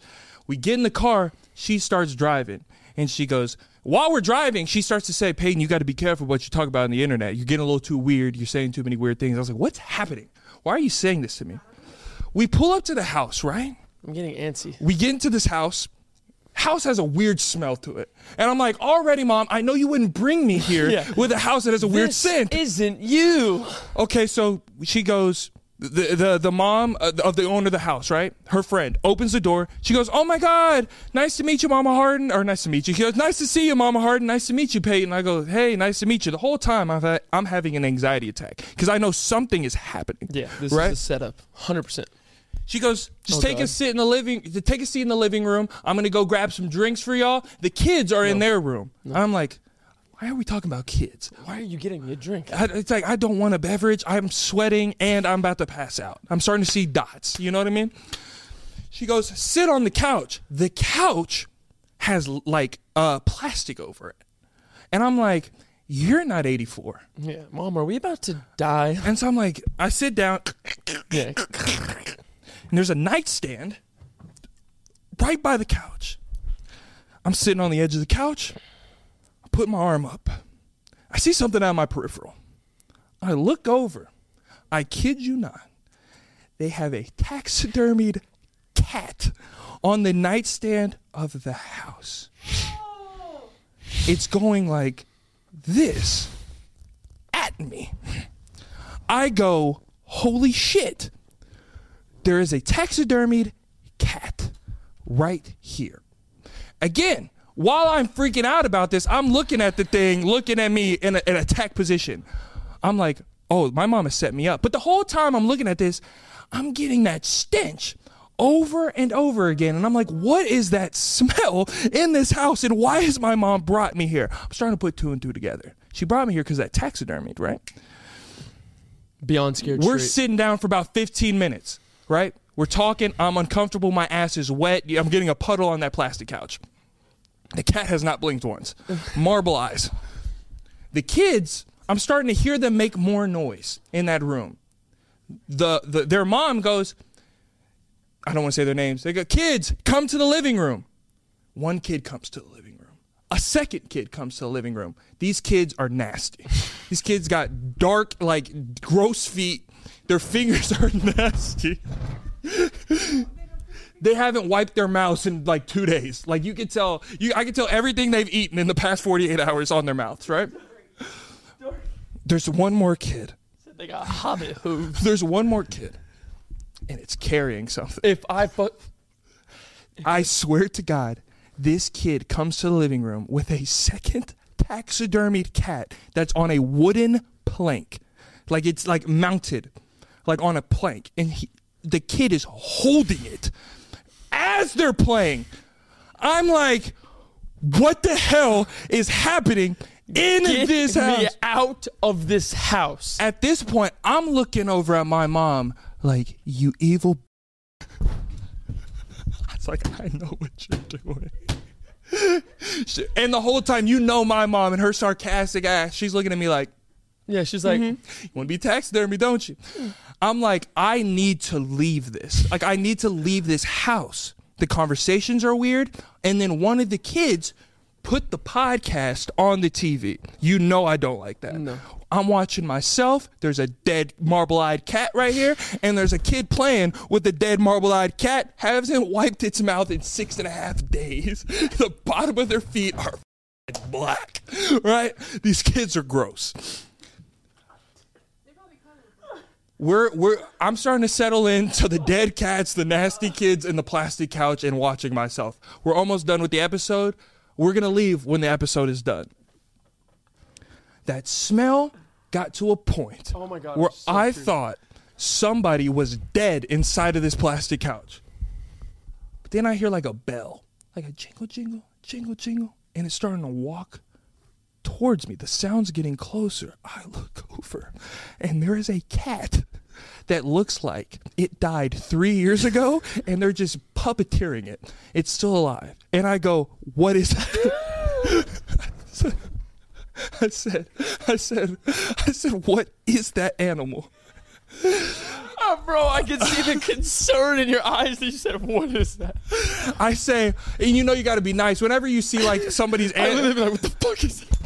We get in the car. She starts driving, and she goes, while we're driving, she starts to say, Peyton, you got to be careful what you talk about on the internet. You're getting a little too weird. You're saying too many weird things. I was like, what's happening? Why are you saying this to me? We pull up to the house, right? I'm getting antsy. We get into this house. House has a weird smell to it. And I'm like, already, mom, I know you wouldn't bring me (laughs) here Yeah. with a house that has a weird this scent. isn't you. okay, so she goes, the, the, the mom uh, of the owner of the house, right? Her friend opens the door. She goes, Oh my God, nice to meet you, Mama Harden. Or nice to meet you. She goes, Nice to see you, Mama Harden. Nice to meet you, Peyton. I go, Hey, nice to meet you. The whole time I've had, I'm having an anxiety attack because I know something is happening. Yeah, this right? is a setup. 100%. She goes, just Oh, take a God. sit in the living, take a seat in the living room. I'm gonna go grab some drinks for y'all. The kids are in their room. I'm like, why are we talking about kids? Why are you getting me a drink? I, it's like I don't want a beverage. I'm sweating and I'm about to pass out. I'm starting to see dots. You know what I mean? She goes, sit on the couch. The couch has like uh, plastic over it, and I'm like, you're not 84. Yeah, mom, are we about to die? And so I'm like, I sit down, Yeah. (laughs) and there's a nightstand right by the couch. I'm sitting on the edge of the couch. I put my arm up. I see something out of my peripheral. I look over. I kid you not. They have a taxidermied cat on the nightstand of the house. It's going like this at me. I go, holy shit. There is a taxidermied cat right here. Again, while I'm freaking out about this, I'm looking at the thing, looking at me in a- an attack position. I'm like, oh, my mom has set me up. But the whole time I'm looking at this, I'm getting that stench over and over again. And I'm like, what is that (laughs) smell in this house? And why has my mom brought me here? I'm starting to put two and two together. She brought me here because that taxidermied, right? Beyond scared We're straight. sitting down for about 15 minutes, right? We're talking. I'm uncomfortable. My ass is wet. I'm getting a puddle on that plastic couch. The cat has not blinked once. (laughs) Marble eyes. The kids, I'm starting to hear them make more noise in that room. The, the their mom goes, I don't want to say their names. They go, kids, come to the living room. One kid comes to the living room. A second kid comes to the living room. These kids are nasty. (laughs) These kids got dark, like gross feet. Their fingers are (laughs) nasty. they haven't wiped their mouths in like two days. Like you can tell, you I can tell everything they've eaten in the past 48 hours on their mouths, right? There's one more kid. They got hobbit hooves. There's one more kid. And it's carrying something. If I fuck. I swear to God, this kid comes to the living room with a second taxidermied cat that's on a wooden plank. Like it's like mounted, like on a plank. And he, the kid is holding it as they're playing. I'm like, what the hell is happening in Get this me house? out of this house. At this point, I'm looking over at my mom like, you evil. I was (laughs) like, I know what you're doing. (laughs) And the whole time, you know my mom and her sarcastic ass. She's looking at me like, Yeah, she's like, mm-hmm. you want to be taxidermy, don't you? I'm like, I need to leave this. Like, I need to leave this house. The conversations are weird. And then one of the kids put the podcast on the TV. You know I don't like that. No. I'm watching myself. There's a dead marble eyed cat right here. And there's a kid playing with the dead marble eyed cat. Hasn't wiped its mouth in six and a half days. (laughs) the bottom of their feet are black. (laughs) Right? These kids are gross we're we're I'm starting to settle into the dead cats, the nasty kids, and the plastic couch and watching myself. We're almost done with the episode. We're gonna leave when the episode is done. That smell got to a point Oh my God, where so I curious. thought somebody was dead inside of this plastic couch. But then I hear like a bell, like a jingle jingle, jingle jingle, and it's starting to walk towards me. The sound's getting closer. I look over, and there is a cat that looks like it died three years ago, and they're just puppeteering it. It's still alive. And I go, What is that? (laughs) I said, I said, I said, what is that animal? oh, bro, I can see the concern in your eyes. You said, "What is that?" I say, and you know you got to be nice. Whenever you see like somebody's (laughs) I an- be like, "What the fuck is that?"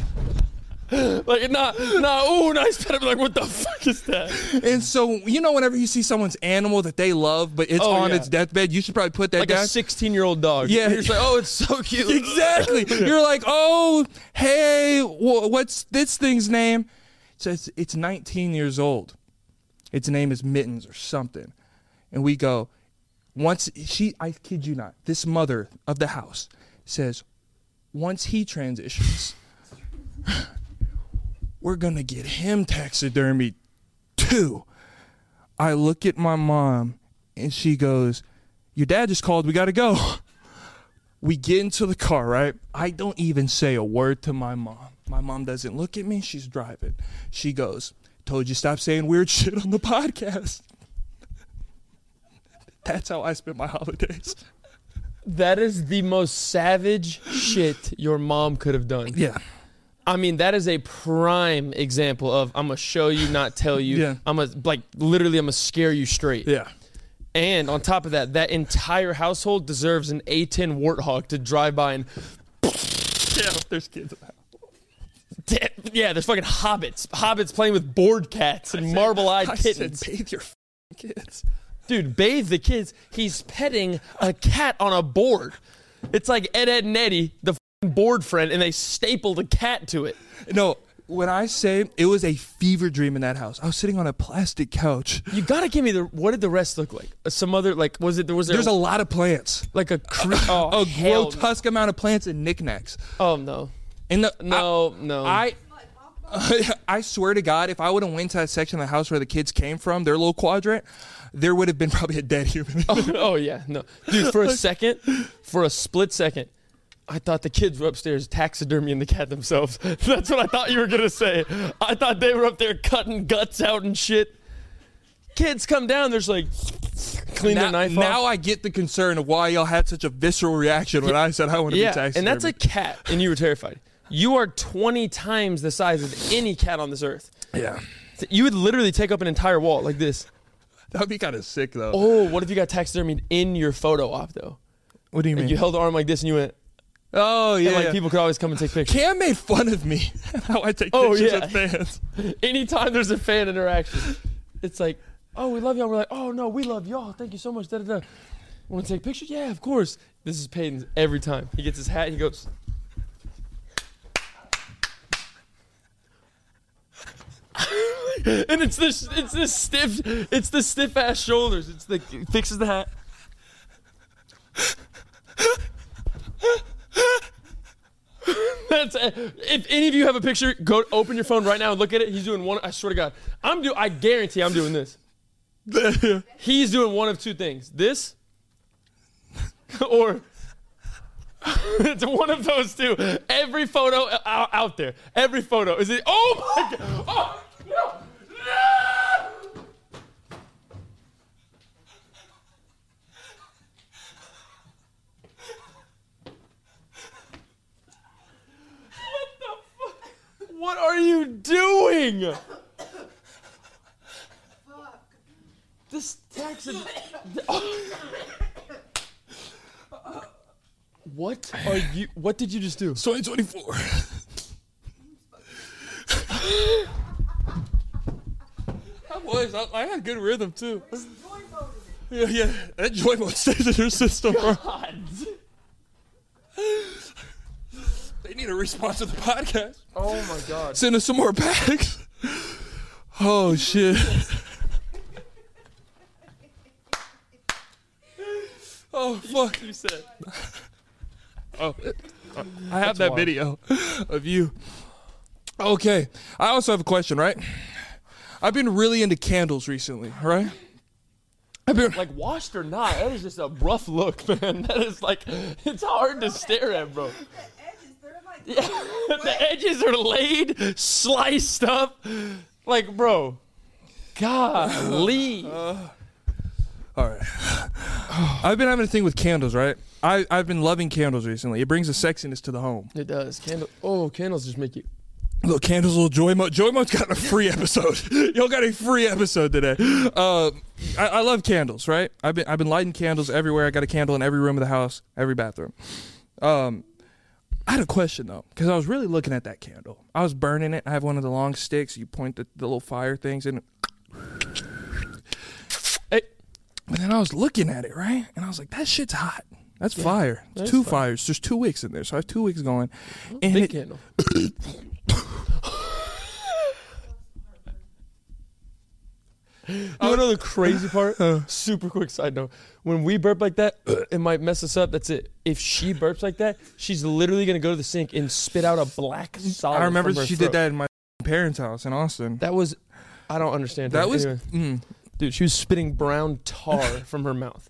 (gasps) Like, not, not, oh, nice (laughs) pet. Be like, "What the fuck is that?" and so you know whenever you see someone's animal that they love, but it's Oh, on yeah. its deathbed, you should probably put that Like down. a 16 year old dog. Yeah. You're just like, "Oh, it's so cute." (laughs) exactly. (laughs) You're like, oh, hey, what's this thing's name? It says it's 19 years old. Its name is Mittens or something. And we go, once she, I kid you not, this mother of the house says, once he transitions, we're going to get him taxidermy too. I look at my mom and she goes, Your dad just called. We got to go. (laughs) We get into the car, right? I don't even say a word to my mom. My mom doesn't look at me. She's driving. She goes, "Told you stop saying weird (laughs) shit on the podcast." (laughs) That's how I spend my holidays. That is the most savage shit your mom could have done. Yeah. I mean, that is a prime example of I'm gonna show you, not tell you. Yeah. I'm gonna like literally, I'm gonna scare you straight. Yeah. And on top of that, that entire household deserves an A10 warthog to drive by and (laughs) Yeah. There's kids. yeah, there's fucking hobbits, hobbits playing with board cats and marble-eyed I kittens. said, bathe your f***ing kids. Dude, bathe the kids. He's petting a cat on a board. It's like Ed, Ed, and Eddie, the board friend, and they stapled a cat to it. No, when I say it was a fever dream in that house, I was sitting on a plastic couch. You gotta give me the. What did the rest look like? Uh, Some other like was it? There was there There's a lot of plants. like a cre- (laughs) oh a hell no. grotesque amount of plants and knickknacks. Oh no, And the no, no. I, I, (laughs) I swear to God, if I would have went to that section of the house where the kids came from, their little quadrant, there would have been (laughs) probably a dead human. oh yeah, no, dude. For a second, for a split second, I thought the kids were upstairs taxidermying the cat themselves. (laughs) That's what I thought you were gonna say. I thought they were up there cutting guts out and shit. Kids come down, there's like clean now, their knife now off. I get the concern of why y'all had such a visceral reaction when I said I want to yeah, be taxidermied. and that's a cat, and you were terrified. You are 20 times the size of any cat on this earth. yeah. You would literally take up an entire wall like this. That would be kind of sick though. Oh, what if you got taxidermied in your photo op though? what do you mean? Like you held the arm like this and you went, oh yeah. and like yeah. people could always come and take pictures. Cam made fun of me (laughs) how I take Oh, pictures yeah. of fans. (laughs) Anytime there's a fan interaction, it's like, oh, we love y'all. We're like, oh no, we love y'all. Thank you so much. Da da da. Want to take pictures? Yeah, of course. This is Peyton's every time. He gets his hat. He goes. (laughs) and it's this, it's this stiff, it's the stiff ass shoulders. It's the fixes the hat. That's if any of you have a picture, go open your phone right now and look at it. He's doing one. I swear to God, I'm do. I guarantee I'm doing this. (laughs) He's doing one of two things: this, or it's one of those two. Every photo uh, out, out there, every photo is it. Oh my God! Oh no! No! What are you doing? Fuck. This taxi. What are you? What did you just do? 2024. I was. I, I had good rhythm too. Joy voted it. Yeah, yeah. That joy mode stays in your system, bro. They a response to the podcast. Oh my god. Send us some more packs. Oh shit. Oh fuck. You said. Oh, oh I have that wild. video of you. Okay, I also have a question, right? I've been really into candles recently, right? I've been Like washed or not, that is just a rough look, (laughs) man. That is like, it's hard to stare at, bro. The edges, they're the edges are laid, sliced up. Like, bro. Golly. (sighs) all right. I've been having a thing with candles, right? I I've been loving candles recently. It brings a sexiness to the home. It does. Candle. Oh, candles just make you. Little candles, little joy mode. Joy mode's got a free (laughs) episode. (laughs) Y'all got a free episode today. Uh, I, I love candles, right? I've been I've been lighting candles everywhere. I got a candle in every room of the house, every bathroom. Um, I had a question though, because I was really looking at that candle. I was burning it. I have one of the long sticks. You point the, the little fire things in. (sniffs) Hey, And then I was looking at it, right? And I was like, that shit's hot. That's fire. that It's two fire. fires. There's two wicks in there. So I have two wicks going. Mm-hmm. And big it, candle. (sniffs) (laughs) You wanna know the crazy part? Super quick side note. When we burp like that, (clears throat) it might mess us up. That's it. If she burps like that, she's literally gonna go to the sink and spit out a black solid. I remember from her she throat. did that in my parents' house in Austin. That was, I don't understand. That was, Anyway. mm, dude. She was spitting brown tar (laughs) from her mouth,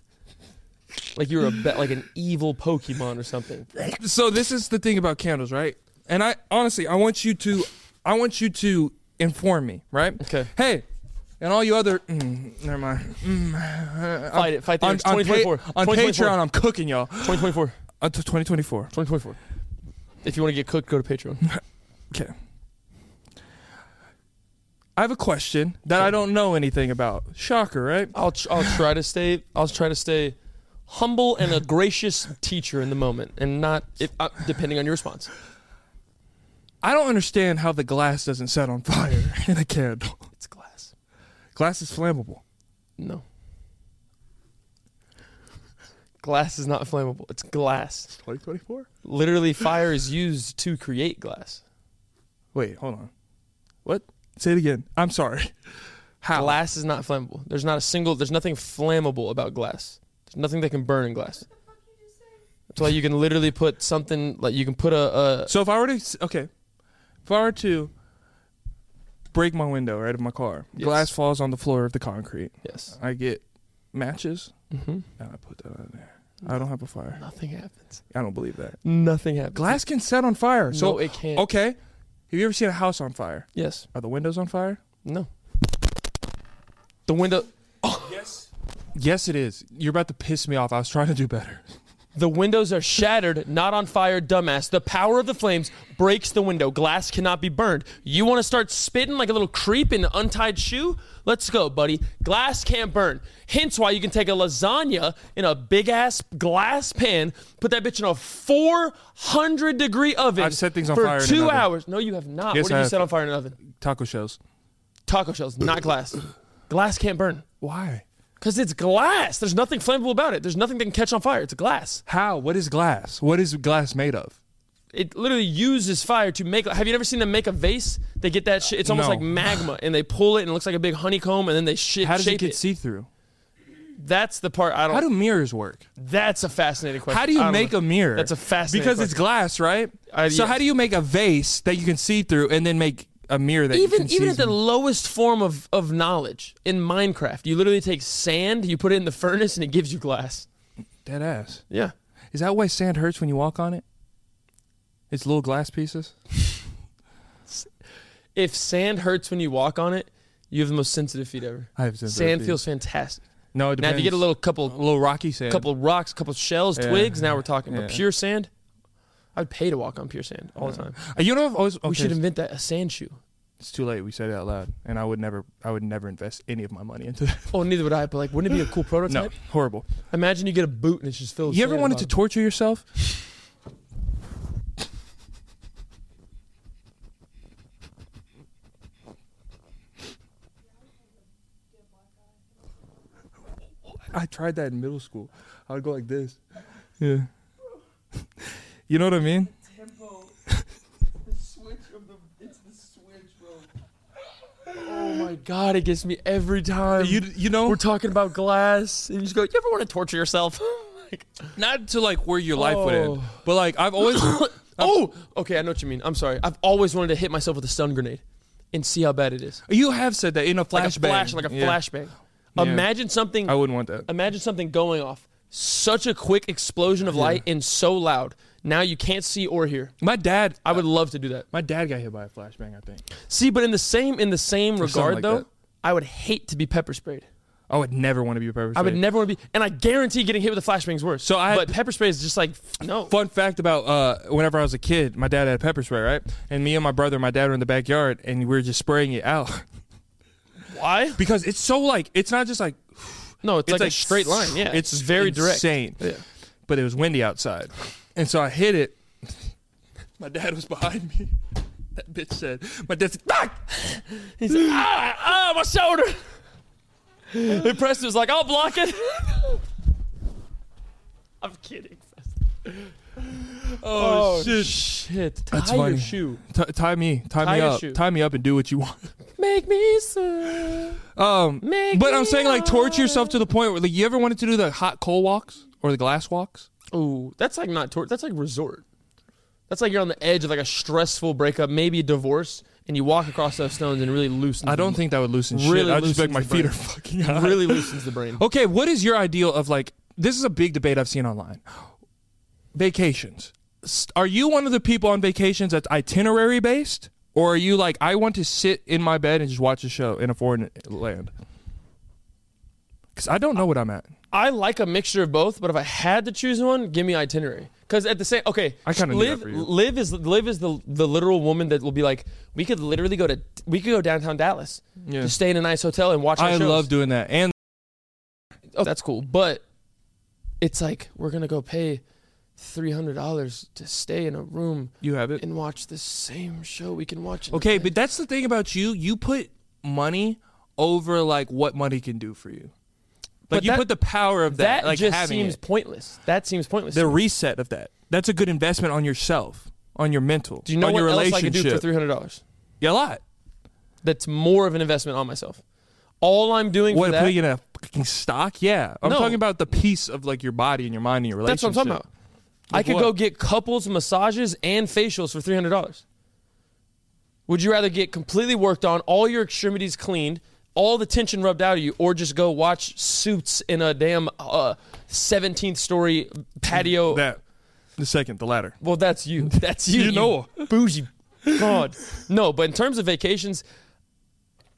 like you were a be- like an evil Pokemon or something. so. This is the thing about candles, right? and I honestly, I want you to, I want you to inform me, right? Okay. Hey, and all you other, mm, never mind. Mm, Fight it. Fight the on, urge. on, pa- 2024. on 2024. Patreon, I'm cooking y'all. 2024. Until 2024. 2024. If you want to get cooked, go to Patreon. (laughs) Okay. I have a question that I don't know anything about. Shocker, right? I'll tr- I'll try to stay I'll try to stay humble and a gracious teacher in the moment, and not if, uh, depending on your response. I don't understand how the glass doesn't set on fire (laughs) in a candle. It's glass. Glass is flammable. No. Glass is not flammable. It's glass. 2024? Literally, fire is used to create glass. Wait, hold on. What? Say it again. I'm sorry. How? Glass is not flammable. There's not a single. There's nothing flammable about glass. There's nothing that can burn in glass. That's why you can literally put something like you can put a, a So if I were to, okay, if I were to break my window right of my car, Yes. glass falls on the floor of the concrete. yes. I get matches hmm and I put that on there. I don't have a fire. Nothing happens. I don't believe that. Nothing happens. Glass can set on fire. So no, it can't. okay, have you ever seen a house on fire? Yes. Are the windows on fire? No. The window. Yes. Yes, it is. You're about to piss me off. I was trying to do better. The windows are shattered, not on fire, dumbass. The power of the flames breaks the window. Glass cannot be burned. You want to start spitting like a little creep in an untied shoe? Let's go, buddy. Glass can't burn. Hence why you can take a lasagna in a big ass glass pan, put that bitch in a 400 degree oven I've set things on for fire in two hours. No, you have not. Yes, what I you have. set on fire in an oven? Taco shells. Taco shells, not glass. (clears throat) glass can't burn. Why? Because it's glass. There's nothing flammable about it. There's nothing that can catch on fire. It's glass. How? What is glass? What is glass made of? It literally uses fire to make. Have you ever seen them make a vase? They get that shit. It's almost No. like magma, and they pull it, and it looks like a big honeycomb, and then they shit, How does shape it get see through? That's the part I don't. How do mirrors work? that's a fascinating question. How do you don't make know. a mirror? That's a fascinating because it's glass, right? Uh, so yes. how do you make a vase that you can see through and then make a mirror that you even see even at the lowest form of of knowledge in Minecraft, you literally take sand, you put it in the furnace, and it gives you glass. dead ass? Yeah. Is that why sand hurts when you walk on it? It's little glass pieces. (laughs) If sand hurts when you walk on it, you have the most sensitive feet ever. I have sensitive Sand feet. feels fantastic. No, it depends. Now, if you get a little a couple little rocky sand. A couple rocks, a couple shells, Yeah. twigs. Now we're talking. Yeah. But pure sand, I'd pay to walk on pure sand all the time. Uh, You know, I've always, We should invent that a sand shoe. It's too late. We said it out loud, and I would never, I would never invest any of my money into that. Oh, neither would I. But like, wouldn't it be a cool (laughs) No, prototype? horrible. Imagine you get a boot and it's just filled. with You ever sand wanted to at torture yourself? I tried that in middle school. I would go like this. Yeah. You know what I mean? (laughs) bottom? Oh my god, it gets me every time. You you know we're talking about glass, and you just go. You ever want to torture yourself? (laughs) Oh like, not to like where your life would end, Oh. but like I've always (coughs) oh, okay, I know what you mean. I'm sorry. I've always wanted to hit myself with a stun grenade and see how bad it is. you have said that in a Like a flashbang. flash, like a Yeah. flashbang. Yeah. Imagine something. I wouldn't want that. Imagine something going off. Such a quick explosion of light and so loud. Now you can't see or hear. My dad, I would love to do that. my dad got hit by a flashbang. I think See, but in the same in the same something regard like though, that. I would hate to be pepper sprayed. I would never want to be a pepper spray. I would spray. never want to be, and I guarantee getting hit with a flashbang is worse. So I- but pepper spray is just like no. Fun fact about uh, whenever I was a kid, my dad had a pepper spray, right? And me and my brother, and my dad were in the backyard, and we were just spraying it out (laughs) Why? because it's so like it's not just like No, it's, it's like, a straight line. Yeah, (sighs) it's very direct. insane. Yeah. But it was windy outside, and so I hit it. My dad was behind me. That bitch said, "My dad said, ah! He's (sighs) like, ah, ah, my shoulder. and Preston was like, I'll block it. (laughs) I'm kidding. oh, shit." shit. Tie That's your funny. shoe. T- tie me, tie, Tie me up, shoe. tie me up, and do what you want. Make me so. Um, Make but I'm saying like torture yourself to the point where like you ever wanted to do the hot coal walks or the glass walks? Ooh, that's like not tor- That's like resort. That's like you're on the edge of like a stressful breakup, maybe a divorce, and you walk across those stones and really loosen. I don't think that would loosen shit. Really I just like my feet brain. are fucking hot. really loosens the brain. Okay, what is your ideal of like? This is a big debate I've seen online. Vacations. are you one of the people on vacations that's itinerary based, or are you like I want to sit in my bed and just watch a show in a foreign land? Because I don't know what I'm at. I like a mixture of both, but if I had to choose one, give me itinerary. Because at the same, okay, I kinda live. Live is live is the the literal woman that will be like, we could literally go to we could go downtown Dallas, Yeah. just stay in a nice hotel and watch. I shows. love doing that, and Oh, that's cool. But it's like we're gonna go pay three hundred dollars to stay in a room you have it. and watch the same show we can watch. Okay, but that's the thing about you. You put money over like what money can do for you. Like But you that- put the power of that, that like just seems it. pointless. That seems pointless. the reset of that. That's a good investment on yourself, on your mental, do you know on what your else relationship. I could do for three hundred dollars? Yeah, a lot. That's more of an investment on myself. All I'm doing What for that. putting in a fucking stock? Yeah, I'm No. talking about the piece of like your body and your mind and your relationship. That's what I'm talking about. I could what? go get couples massages and facials for three hundred dollars. Would you rather get completely worked on, all your extremities cleaned, all the tension rubbed out of you, or just go watch Suits in a damn uh, 17th story patio? That the second, the latter. well, that's you. (laughs) That's you. You know. bougie. (laughs) God, no. But in terms of vacations,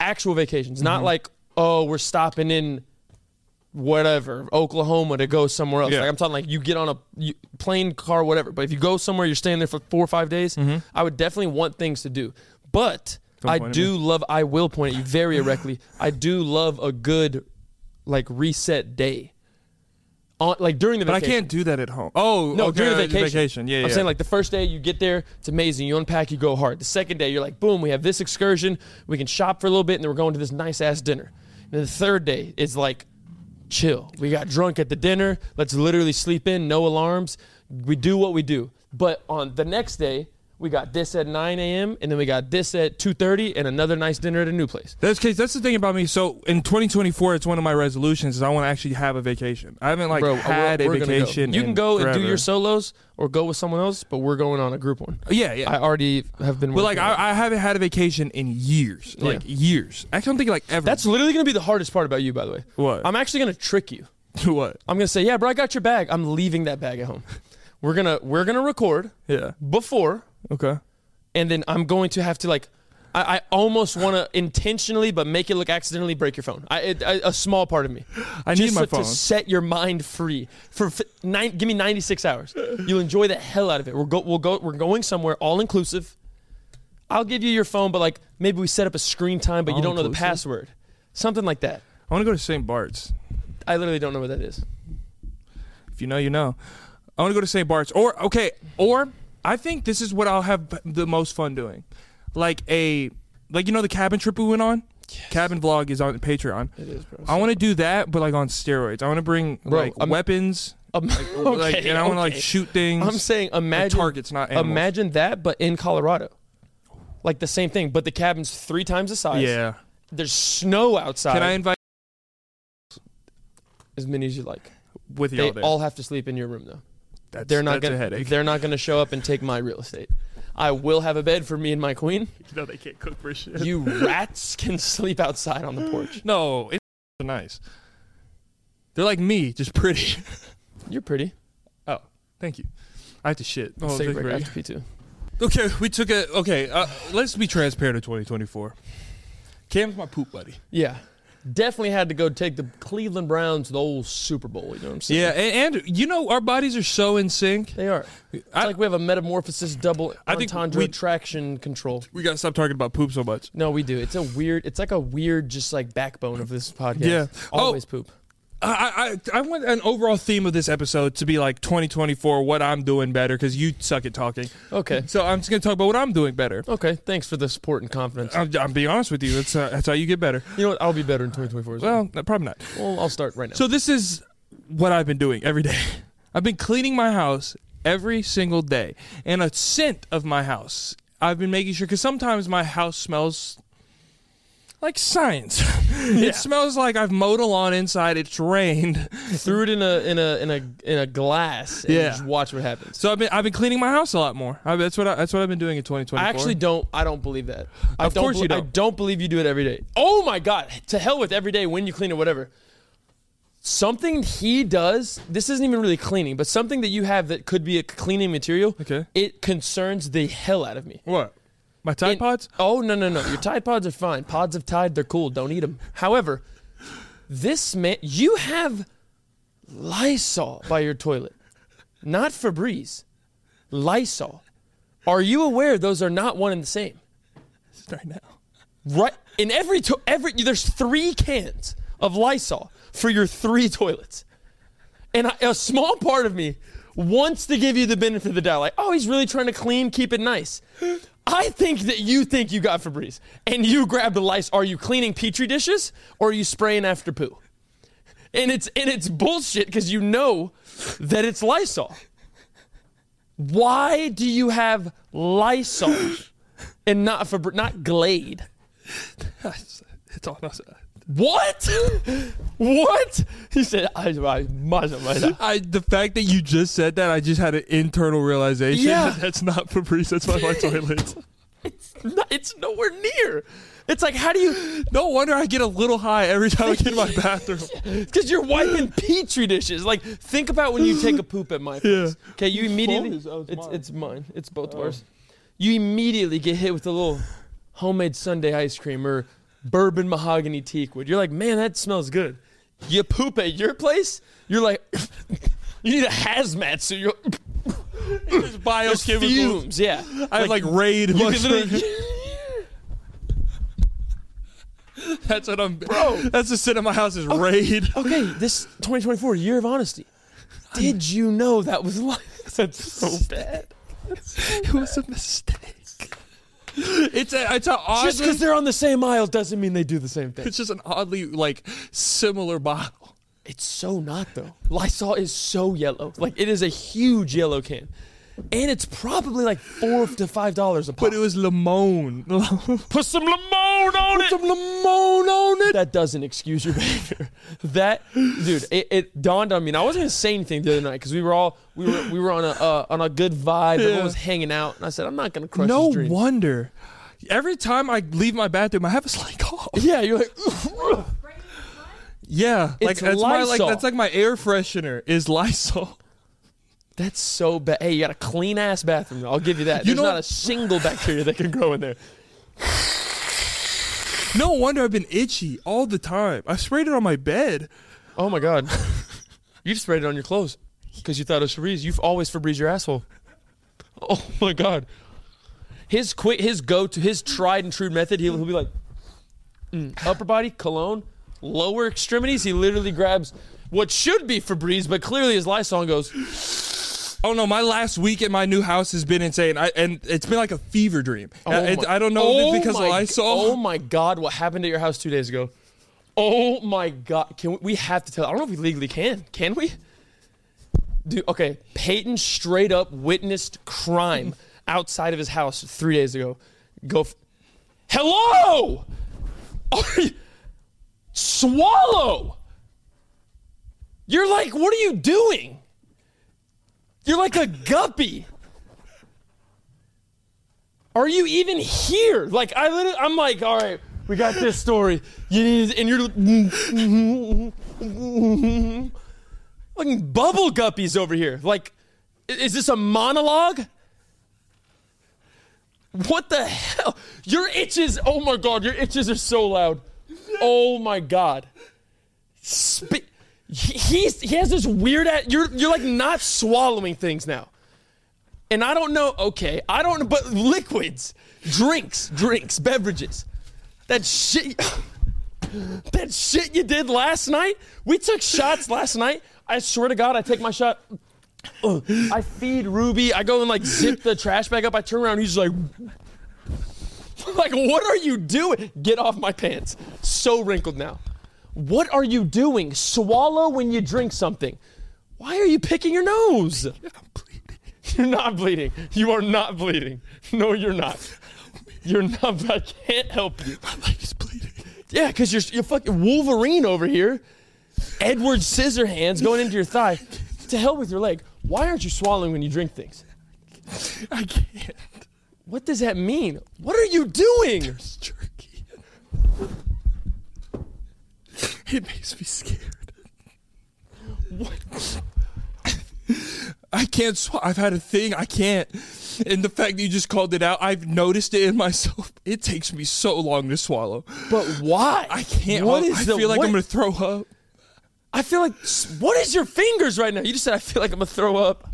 actual vacations, not Mm-hmm. like oh we're stopping in whatever Oklahoma to go somewhere else. Yeah. Like I'm talking like you get on a you, plane, car, whatever. But if you go somewhere, you're staying there for four or five days. I would definitely want things to do. But Mm-hmm. Don't I do love. I will point at you very directly. I do love a good like reset day. On like during the But I can't do that at home. Oh, No, okay, during the uh, vacation. Yeah, I'm yeah. saying like the first day you get there, it's amazing. You unpack, you go hard. The second day, you're like, boom, we have this excursion. We can shop for a little bit, and then we're going to this nice ass dinner. And then the third day is like, chill. We got drunk at the dinner. Let's literally sleep in, no alarms. We do what we do. But on the next day, we got this at 9 a.m. and then we got this at 2:30 and another nice dinner at a new place. That's case. That's the thing about me. So in 2024, it's one of my resolutions is I want to actually have a vacation. I haven't like Bro, had we're- a we're gonna go. vacation. You can go and do your solos or go with someone else, but we're going on a group one. Yeah, yeah. I already have been. but like working on it. I, I haven't had a vacation in years. Like years. I don't think like ever. That's literally gonna be the hardest part about you, by the way. What? I'm actually gonna trick you. (laughs) what. I'm gonna say, yeah, bro, I got your bag. I'm leaving that bag at home. We're gonna we're gonna record Yeah. before, Okay. and then I'm going to have to like, I, I almost want to intentionally, but make it look accidentally break your phone. I, it, I a small part of me. I Just need my to, phone. to set your mind free for f- nine. Give me 96 hours. You'll enjoy the hell out of it. We're go. We'll go. We're going somewhere all inclusive. I'll give you your phone, but like maybe we set up a screen time, but you don't know the All-inclusive? password. Something like that. I want to go to St. Bart's. I literally don't know what that is. If you know, you know. I want to go to St. Bart's. Or okay, or I think this is what I'll have the most fun doing. Like a like you know the cabin trip we went on? Cabin vlog is on Patreon. It is, bro. I want to do that but like on steroids. I want to bring Bro, like I'm- weapons Um, (laughs) like okay, and I want to like shoot things. I'm saying like imagine targets, not animals. imagine that, but in Colorado, like the same thing, but the cabin's three times the size. Yeah. There's snow outside. Can I invite as many as you like. with you They all all have to sleep in your room though. That's, They're not gonna. They're not gonna show up and take my real estate. I will have a bed for me and my queen. (laughs) You know they can't cook for shit. You rats (laughs) can sleep outside on the porch. no, it's nice. They're like me, just pretty. (laughs) You're pretty. oh, thank you. I have to shit. Oh, take a break. I very- have to pee too. Okay, we took a. Okay, uh, let's be transparent in 2024. Cam's my poop buddy. Yeah. Definitely had to go take the Cleveland Browns to the old Super Bowl. You know what I'm saying? Yeah, and, and you know our bodies are so in sync. They are. It's I- like we have a metamorphosis double I think entendre we- traction control. We gotta stop talking about poop so much. No, we do. It's a weird. It's like a weird, just like backbone of this podcast. Yeah. Oh. Always poop. I, I I want an overall theme of this episode to be like 2024, what I'm doing better, because you suck at talking. Okay. So I'm just gonna talk about what I'm doing better. Okay. Thanks for the support and confidence. I'm, I'm being honest with you. That's uh, that's how you get better. you know what? I'll be better in 2024 as well. Well, probably not. Well, I'll start right now. So this is what I've been doing every day. (laughs) I've been cleaning my house every single day, and a scent of my house. I've been making sure because sometimes my house smells like science. (laughs) It smells like I've mowed a lawn inside. It's rained. (laughs) threw it in a in a in a in a glass and Yeah. just watch what happens. So I've been I've been cleaning my house a lot more. I, that's what I, that's what I've been doing in 2020. I actually don't. I don't believe that. I Of don't course you I don't. don't believe you do it every day. Oh my god! To hell with every day when you clean it, whatever. something he does. This isn't even really cleaning, but something that you have that could be a cleaning material. Okay. It concerns the hell out of me. What? My Tide It- Pods? Oh no no no! Your Tide Pods are fine. Pods of Tide, they're cool. Don't eat them. However, this man, you have Lysol by your toilet, not Febreze. Lysol. Are you aware those are not one and the same? Right now. Right in every to- every there's three cans of Lysol for your three toilets, and I, a small part of me wants to give you the benefit of the doubt, like, oh, he's really trying to clean, keep it nice. I think that you think you got Febreze and you grabbed the lice. Are you cleaning petri dishes or are you spraying after poo? And it's and it's bullshit because you know that it's Lysol. Why do you have Lysol and not Fabri- not Glade? (laughs) It's all What? (laughs) what? He said, I, I, I, I the fact that you just said that, I just had an internal realization Yeah. that that's not Febreze, that's my, my (laughs) toilet. No, it's nowhere near. It's like, how do you? No wonder I get a little high every time I get in my (laughs) bathroom. Because you're wiping petri dishes. Like, think about when you take a poop at my place. Yeah. Okay, you immediately. is- oh, it's it's mine. it's mine. It's both of oh. ours. You immediately get hit with a little homemade Sunday ice cream or bourbon mahogany teakwood. You're like, man, that smells good. You poop at your place. You're like, (laughs) you need a hazmat suit. You're (laughs) fumes. Yeah, I have like raid. you can literally. (laughs) That's what I'm. Bro, that's the sit in my house is raid. Okay, this 2024 year of honesty. Did you know that was like that's so bad? It was a mistake. (laughs) It's a it's a Just because they're on the same aisle doesn't mean they do the same thing. It's just an oddly like similar bottle. It's so not though. Lysol is so yellow. Like it is a huge yellow can. And it's probably like four to five dollars a pop. But it was limon. (laughs) put some lemon on it. Put some limon on it. That doesn't excuse your behavior. (laughs) That dude, it, it dawned on me. And I wasn't gonna say anything the other night because we were all we were we were on a uh, on a good vibe. Everyone was hanging out, and I said, I'm not gonna crush No his dreams. wonder. Every time I leave my bathroom, I have a slight cough. (laughs) Yeah, you're like, Yeah, like It's that's my like that's like my air freshener is Lysol. That's so bad. Hey, you got a clean ass bathroom. Though. I'll give you that. You There's know- not a single bacteria that can grow in there. (sighs) No wonder I've been itchy all the time. I sprayed it on my bed. Oh my god, you just sprayed it on your clothes because you thought it was Febreze. You've always Febreze your asshole. Oh my god. His quick, his go to, his tried and true method. He'll, he'll be like, mm, upper body cologne, lower extremities. He literally grabs what should be Febreze, but clearly his Lysol and goes. Oh no, my last week at my new house has been insane. I, and it's been like a fever dream. Oh it- my- I don't know Oh if it's oh because my g- Lysol. Oh my god, what happened at your house two days ago? Oh my god, can we, we have to tell? I don't know if we legally can. Can we? Dude, okay. Peyton straight up witnessed crime (laughs) outside of his house three days ago. Go. F- Hello. (laughs) You- Swallow. You're like, what are you doing? You're like a guppy. Are you even here? Like I literally, I'm like, all right, we got this story. You need, and you're fucking bubble guppies over here. Like, is this a monologue? What the hell? Your itches. Oh my god, your itches are so loud. Oh my god. He- he's he has this weird. At, you're you're like not swallowing things now. And I don't know, okay, I don't know, but liquids, drinks, drinks, beverages. That shit, (laughs) that shit you did last night. We took shots last night. I swear to God, I take my shot. I feed Ruby. I go and like zip the trash bag up. I turn around. He's like, (laughs) like, what are you doing? Get off my pants. So wrinkled now. What are you doing? Swallow when you drink something. Why are you picking your nose? (laughs) You're not bleeding. You are not bleeding. No, you're not. You're not. I can't help you. My leg is bleeding. Yeah, because you're you're fucking Wolverine over here. Edward Scissorhands going into your thigh. To hell with your leg. Why aren't you swallowing when you drink things? I can't. What does that mean? What are you doing? It's jerky. It makes me scared. What? I can't. Sw- I've had a thing. I can't. And the fact that you just called it out, I've noticed it in myself. It takes me so long to swallow. But why? I can't. What I, is I the- feel like what- I'm gonna throw up. I feel like what is your fingers right now? You just said I feel like I'm gonna throw up.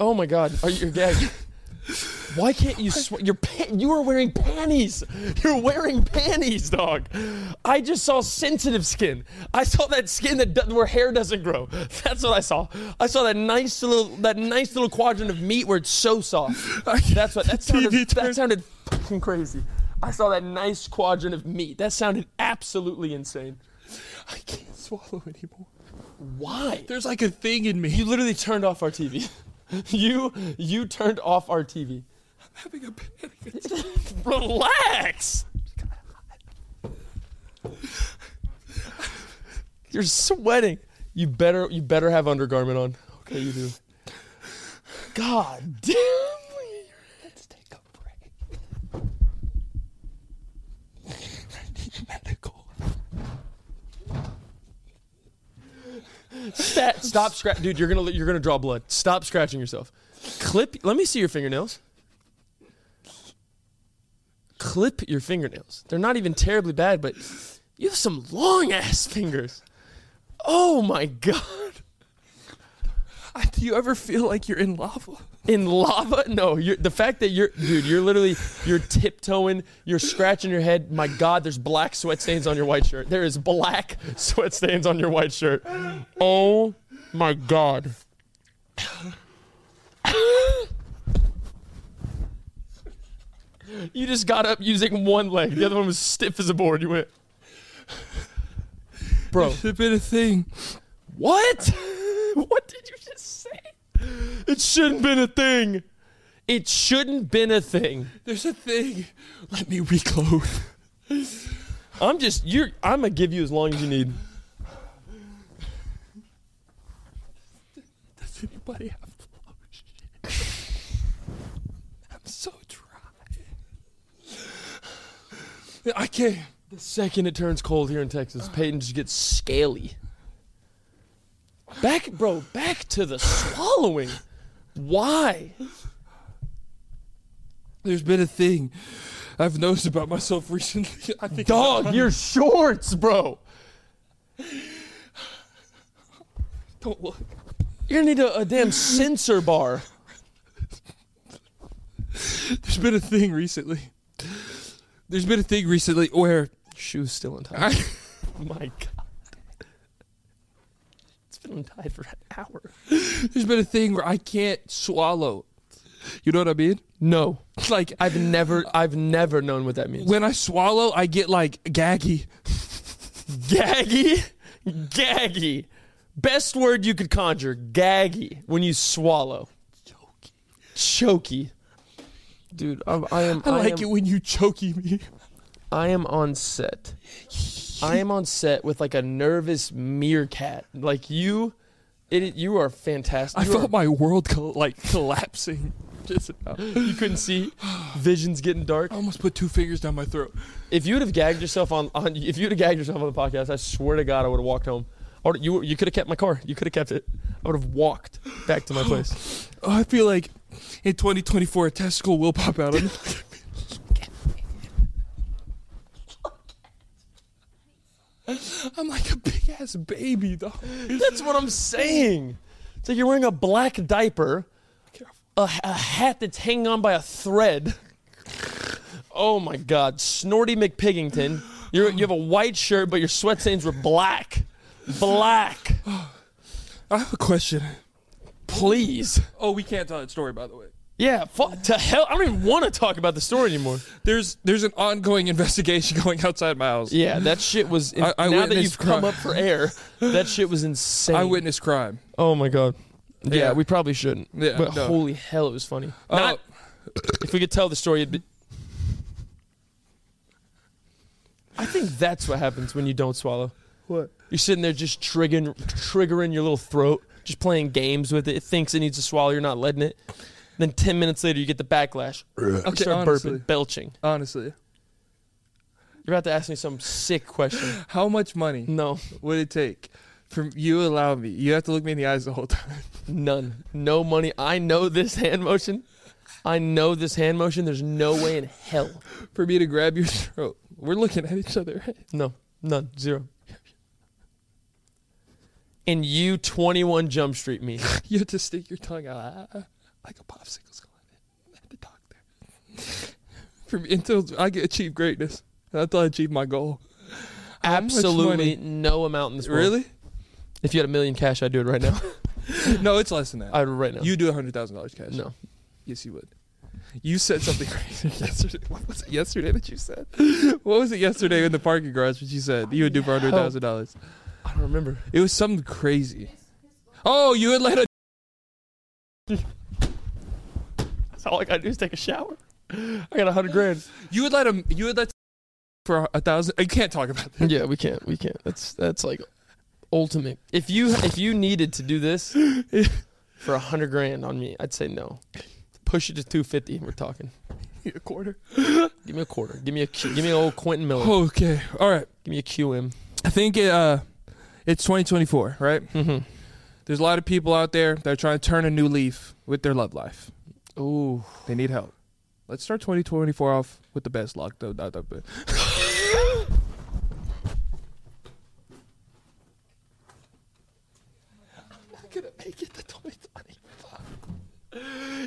Oh my god, are you gagging? Why can't you? Sw- your pa- you are wearing panties. You're wearing panties, dog. I just saw sensitive skin. I saw that skin that do- where hair doesn't grow. That's what I saw. I saw that nice little that nice little quadrant of meat where it's so soft. That's what that sounded. That sounded fucking crazy. I saw that nice quadrant of meat. That sounded absolutely insane. I can't swallow anymore. Why? There's like a thing in me. You literally turned off our TV. (laughs) you you turned off our TV. I'm having a panic attack. (laughs) Relax. You're sweating. You better you better have undergarment on. Okay, you do. God damn. Let's take a break. I need medical. Stat, stop scratch, dude. You're gonna you're gonna draw blood. Stop scratching yourself. Clip. Let me see your fingernails. Clip your fingernails. They're not even terribly bad, but you have some long ass fingers. Oh my god. Do you ever feel like you're in lava? In lava? (laughs) No, you're, the fact that you're, dude, you're literally, you're tiptoeing, you're scratching your head. My God, there's black sweat stains on your white shirt. There is black (laughs) sweat stains on your white shirt. Oh my God. you just got up using one leg. The other one was stiff as a board. You went, bro. It's a thing. What? (laughs) what did you just say? It shouldn't been a thing. It shouldn't been a thing. There's a thing. Let me reclothe. I'm just you're I'm gonna give you as long as you need. Does anybody have lotion? I'm so dry. I can't. The second it turns cold here in Texas, Peyton just gets scaly. Back bro, back to the swallowing. Why? There's been a thing I've noticed about myself recently. (laughs) I think Dog, your shorts, bro. don't look. You're gonna need a, a damn censor bar. There's been a thing recently. There's been a thing recently where Shoes still untied. I, (laughs) My God. Been for an hour. there's been a thing where I can't swallow. You know what I mean? No. Like I've never I've never known what that means. when I swallow, I get like gaggy. Gaggy? Gaggy. Best word you could conjure. Gaggy. When you swallow. Choky. Choky. Dude, I'm, I am. I like am, it when you chokey me. I am on set. I am on set with like a nervous meerkat. Like you, it. You are fantastic. I You felt are- my world col- like collapsing. (laughs) Just you couldn't see. Vision's getting dark. I almost put two fingers down my throat. If you would have gagged yourself on, on if you would have gagged yourself on the podcast, I swear to God, I would have walked home. Or you you could have kept my car. You could have kept it. I would have walked back to my (gasps) place. Oh, I feel like in 2024 a testicle will pop out (laughs) on me. I'm like a big ass baby, though. That's what I'm saying. It's like you're wearing a black diaper, a, a hat that's hanging on by a thread. Oh my God, Snorty McPiggington. You're, you have a white shirt, but your sweat stains were black. Black. I have a question. Please. Oh, we can't tell that story, by the way. Yeah, fu- to hell. I don't even want to talk about the story anymore. There's there's an ongoing (laughs) investigation going outside my house. Yeah, that shit was. I- I now that witnessed you've come crime. up for air, that shit was insane. I witnessed crime. Oh my god. Yeah, Yeah. we probably shouldn't. Yeah, but no. holy hell, it was funny. Oh. Not if we could tell the story. It'd be... I think that's what happens when you don't swallow. What? You're sitting there just triggering, triggering your little throat, just playing games with it. It thinks it needs to swallow. You're not letting it. Then ten minutes later, you get the backlash. you Okay, start honestly, burping, belching. honestly, You're about to ask me some sick question. (laughs) how much money No, would it take From you allow me. You have to look me in the eyes the whole time. None. No money. I know this hand motion. I know this hand motion. There's no way in hell. For me to grab your throat. We're looking at each other. Right? No. None. Zero. And you 21 Jump Street me. (laughs) You have to stick your tongue out like a popsicle's going at the doctor. For me, until I get achieve greatness, until I achieve my goal. How Absolutely no amount in this world. Really? If you had a million cash, I'd do it right now. (laughs) No, it's less than that. I'd right now. You do a hundred thousand dollars cash. no. Yes, you would. You said something (laughs) crazy (laughs) yesterday. What was it yesterday that you said? What was it yesterday in the parking garage? What you said you would do for hundred thousand dollars? I don't remember. It was something crazy. Oh, you would let a all I gotta do is take a shower. I got a hundred grand. you would let him you would let for a thousand. You can't talk about that. Yeah, we can't. We can't. That's that's like ultimate. If you if you needed to do this (laughs) for a hundred grand on me, I'd say no. Push it to two fifty. We're talking. a quarter. (laughs) Give me a quarter. Give me a Q, give me an old Quentin Miller. Okay. All right. Give me a QM. I think it, uh, it's 2024, right? Mm-hmm. There's a lot of people out there that are trying to turn a new leaf with their love life. Ooh. They need help. Let's start 2024 off with the best luck, though. Not that bad. (laughs) gonna make it to 2025.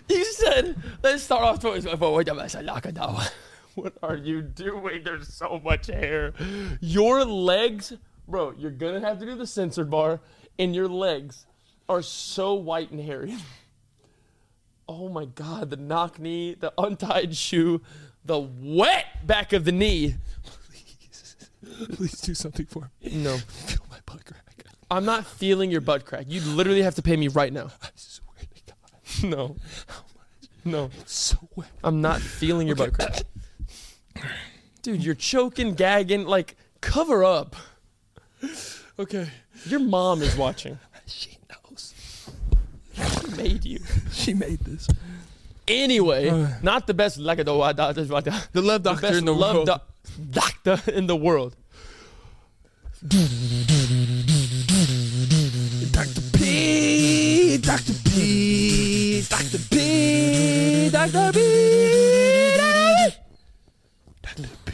You said, let's start off 2024. (laughs) What are you doing? There's so much hair. Your legs, bro, you're gonna have to do the censored bar, and your legs are so white and hairy. (laughs) Oh my god, the knock knee, the untied shoe, the wet back of the knee. Please (laughs) please do something for me. No, Feel my butt crack. I'm not feeling your butt crack. You literally have to pay me right now. I swear to God. No. No. It's so wet. I'm not feeling your butt crack. Dude, you're choking, gagging. Like, cover up. Okay. Your mom is watching. (laughs) She made you. (laughs) She made this. Anyway, not the best like the The love doctor best in the love world. doc- doctor in the world. Dr. P, Dr. P, Dr. P, Dr. P, Dr. P.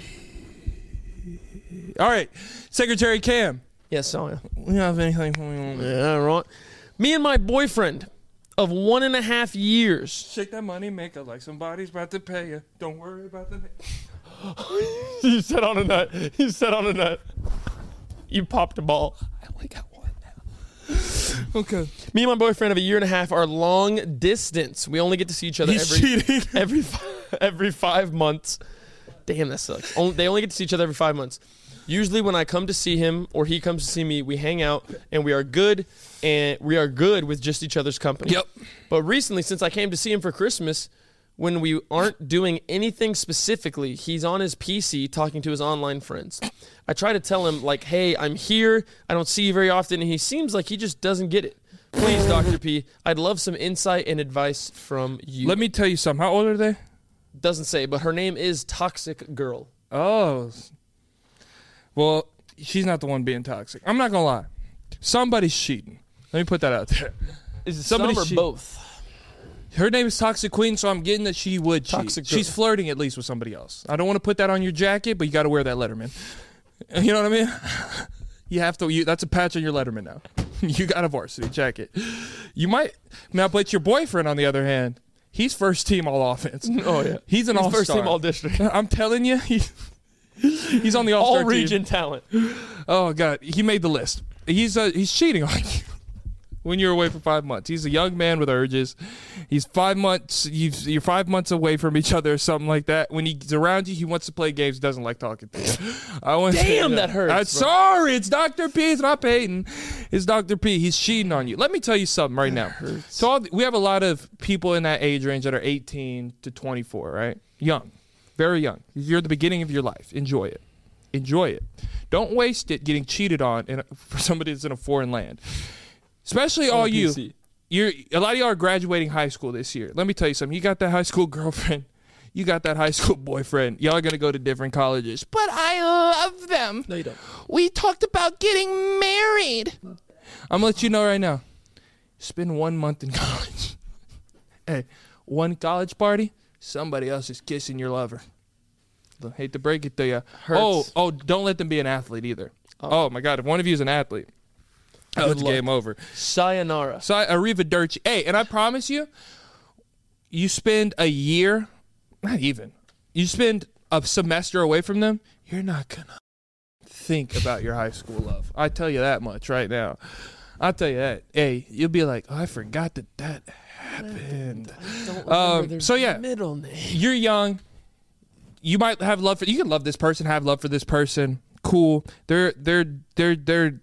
All right, Secretary Cam. Yes, Sonia. We don't have anything going on. Yeah, right. Me and my boyfriend of one and a half years. Shake that money, make it like somebody's about to pay you. Don't worry about the. (laughs) you said on a nut. You said on a nut. You popped a ball. I only got one now. (laughs) Okay. Me and my boyfriend of a year and a half are long distance. We only get to see each other He's every cheating. (laughs) every fi- every five months. Damn, that sucks. Only, they only get to see each other every five months. Usually, when I come to see him or he comes to see me, we hang out and we are good, and we are good with just each other's company. Yep. But recently, since I came to see him for Christmas, when we aren't doing anything specifically, he's on his PC talking to his online friends. I try to tell him like, "Hey, I'm here. I don't see you very often," and he seems like he just doesn't get it. Please, Dr. P, I'd love some insight and advice from you. Let me tell you something. How old are they? doesn't say, but her name is Toxic Girl. Oh. Well, she's not the one being toxic. I'm not gonna lie. Somebody's cheating. Let me put that out there. Is it Somebody some or she- both? Her name is Toxic Queen, so I'm getting that she would cheat. Toxic girl. She's flirting at least with somebody else. I don't want to put that on your jacket, but you got to wear that Letterman. (laughs) You know what I mean? (laughs) You have to. You, that's a patch on your Letterman now. (laughs) you got a varsity jacket. You might now, but your boyfriend, on the other hand, he's first team all offense. Oh yeah, He's an all first team all district, I'm telling you, he's he's on the all region talent. Oh god, he made the list. He's uh, he's cheating on you when you're away for five months. He's a young man with urges. He's five months. You've, you're five months away from each other, or something like that. When he's around you, he wants to play games. Doesn't like talking to you. I want to Damn, that hurts, I'm sorry. It's Doctor P. It's not Peyton. It's Doctor P. He's cheating on you. Let me tell you something right now. So all, we have a lot of people in that age range that are 18 to 24, right? Young, very young. You're at the beginning of your life. Enjoy it. Enjoy it. Don't waste it getting cheated on in a, for somebody that's in a foreign land. Especially all you. PC. You're a lot of y'all are graduating high school this year. Let me tell you something. You got that high school (laughs) girlfriend. You got that high school boyfriend. Y'all are gonna go to different colleges. But I love them. No, you don't. We talked about getting married. I'm gonna let you know right now. Spend one month in (laughs) college. hey, one college party, somebody else is kissing your lover. Hate to break it to you. Oh, Hurts. oh, don't let them be an athlete either. Oh. oh, my God, if one of you is an athlete, oh, Good it's luck. game over. Sayonara. So arrivederci. Hey, and I promise you, you spend a year, not even, you spend a semester away from them, you're not gonna think about your high school love. I tell you that much right now. I'll tell you that. Hey, you'll be like, oh, I forgot that that happened. Don't Um, so yeah. middle name. You're young. You might have love for. You can love this person, have love for this person. Cool. They're they're they're they're.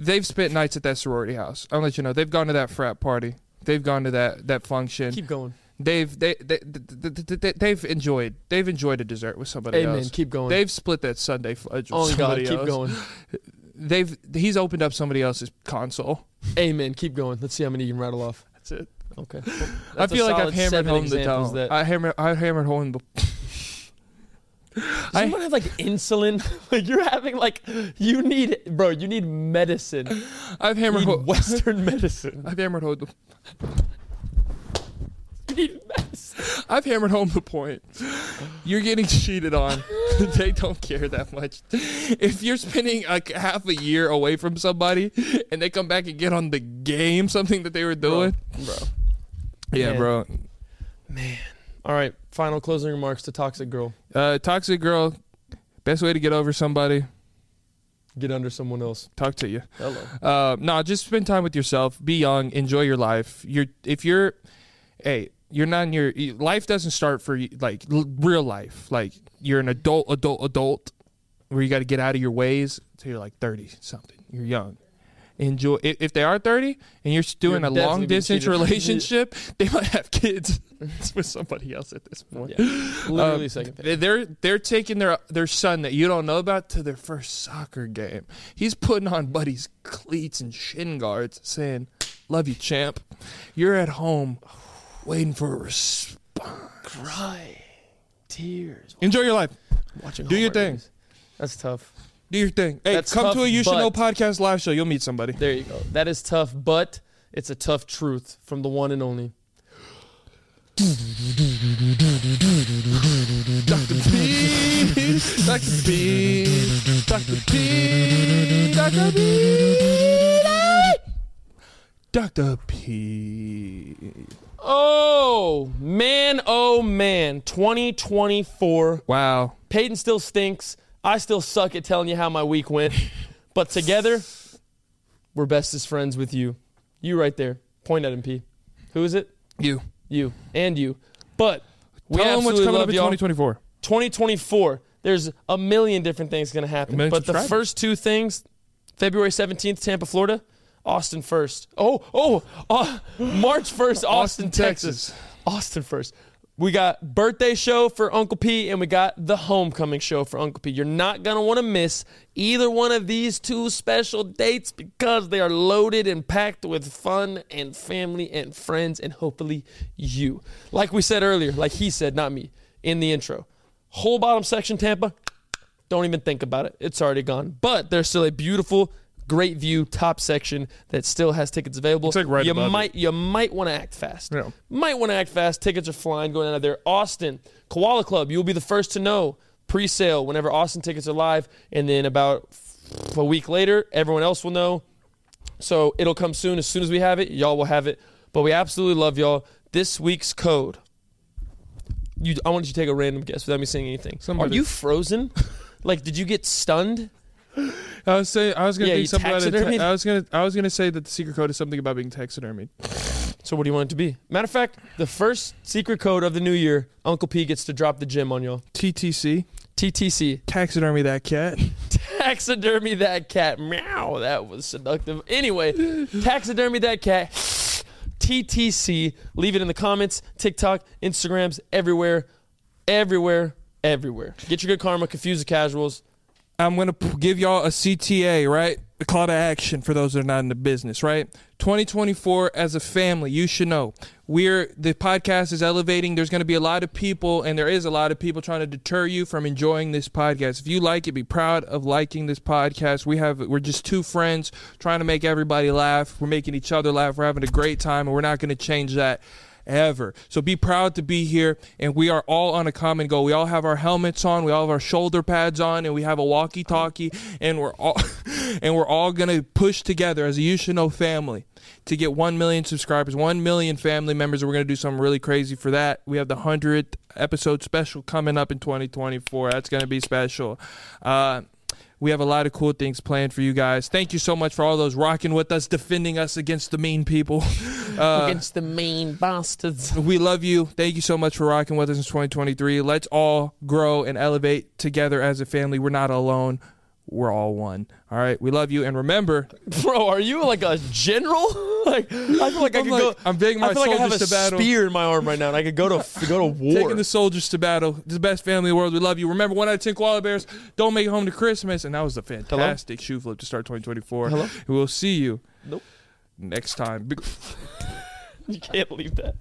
They've spent nights at that sorority house. I'll let you know. They've gone to that frat party. They've gone to that that function. Keep going. They've they, they, they, they, they've enjoyed they've enjoyed a dessert with somebody else. Amen. else. Keep going. They've split that sundae fudge uh, with oh God, somebody keep else. going. (laughs) They've he's opened up somebody else's console. Amen. Keep going. Let's see how many you can rattle off. That's it. Okay. I That's a feel like I've hammered home the tone. that- I hammered I hammered home the. Does I- anyone have like insulin? (laughs) like you're having like you need bro, you need medicine. I've hammered home. Western (laughs) medicine. I've hammered home the. You need medicine. I've hammered home the point. You're getting cheated on. (laughs) they don't care that much. If you're spending like half a year away from somebody and they come back and get on the game, something that they were doing. Bro. Yeah, Man. bro. Man. All right. Final closing remarks to Toxic Girl. Uh, toxic girl. Best way to get over somebody. Get under someone else. Talk to you. Hello. Uh, no, just spend time with yourself. Be young. Enjoy your life. You're if you're, hey, you're not in your life doesn't start for you like l- real life. Like you're an adult, adult, adult, where you got to get out of your ways until you're like thirty something. You're young. Enjoy. If, if they are thirty and you're doing You're a long distance (laughs) relationship, they might have kids (laughs) with somebody else at this point. Yeah. Literally Um, second thing. they- They're they're taking their their son that you don't know about to their first soccer game. He's putting on buddy's cleats and shin guards, saying, "Love you, champ." You're at home, waiting for a response. Cry. Tears. Enjoy your life. Watching Do your thing. movies. That's tough. Do your thing. Hey, That's come tough, to a You Should Know podcast live show. You'll meet somebody. There you go. That is tough, but it's a tough truth from the one and only. Dr. P. Dr. P. Dr. P. Dr. P. Dr. P. Oh, man, oh, man. 2024. Wow. Peyton still stinks. I still suck at telling you how my week went. But together, we're bestest friends with you. You right there. Point at him, P. Who is it? You. You. And you. But we Tell them what's coming up in y'all. 2024. 2024. There's a million different things going to happen. But the subscribers. first two things, February 17th, Tampa, Florida. Austin first. Oh, oh, uh, March 1st, Austin, Austin. Texas. Austin first. We got birthday show for Uncle P and we got the homecoming show for Uncle P. You're not going to want to miss either one of these two special dates because they are loaded and packed with fun and family and friends and hopefully you. Like we said earlier, like he said, not me, in the intro. Whole bottom section Tampa, don't even think about it. It's already gone. But there's still a beautiful, great view top section that still has tickets available. It's like right you above it. might you might want to act fast. Yeah. Might want to act fast. Tickets are flying going out of there. Austin, Koala Club, you'll be the first to know. Pre-sale whenever Austin tickets are live, and then about a week later, everyone else will know. So it'll come soon. As soon as we have it, y'all will have it. But we absolutely love y'all. This week's code. You, I want you to take a random guess without me saying anything. Somebody- Are you frozen? (laughs) like, did you get stunned? (laughs) I was say I was gonna Yeah, think something about it. I was gonna I was gonna say that the secret code is something about being taxidermied. So what do you want it to be? Matter of fact, the first secret code of the new year, Uncle P gets to drop the gem on y'all. TTC. TTC. Taxidermy that cat. (laughs) Taxidermy that cat. Meow. That was seductive. Anyway, taxidermy that cat. TTC. Leave it in the comments. TikTok, Instagrams, everywhere. Everywhere. Everywhere. Get your good karma. Confuse the casuals. I'm gonna give y'all a CTA, right? a call to action for those that are not in the business, right? 2024 as a family, you should know we're the podcast is elevating. There's going to be a lot of people, and there is a lot of people trying to deter you from enjoying this podcast. If you like it, be proud of liking this podcast. We have we're just two friends trying to make everybody laugh. We're making each other laugh. We're having a great time, and we're not going to change that ever. So be proud to be here, and we are all on a common goal. We all have our helmets on, we all have our shoulder pads on, and we have a walkie-talkie, and we're all (laughs) and we're all gonna push together as a You Should Know family to get one million subscribers, one million family members. We're gonna do something really crazy for that. We have the hundredth episode special coming up in 2024. That's gonna be special. Uh, we have a lot of cool things planned for you guys. Thank you so much for all those rocking with us, defending us against the mean people. (laughs) Uh, Against the main bastards. we love you. Thank you so much for rocking with us in 2023. Let's all grow and elevate together as a family. We're not alone. We're all one. All right. We love you. And remember, (laughs) Bro, are you like a general? (laughs) like I feel like I I'm could like- go. I'm taking my I feel like I have a soldiers to battle. spear in my arm right now, and I could go to go to (laughs) war. taking the soldiers to battle. This is the best family in the world. We love you. Remember, one out of 10 koala bears don't make it home to Christmas. And that was a fantastic shoe flip to start 2024. Hello? We'll see you Nope. next time. You can't leave that.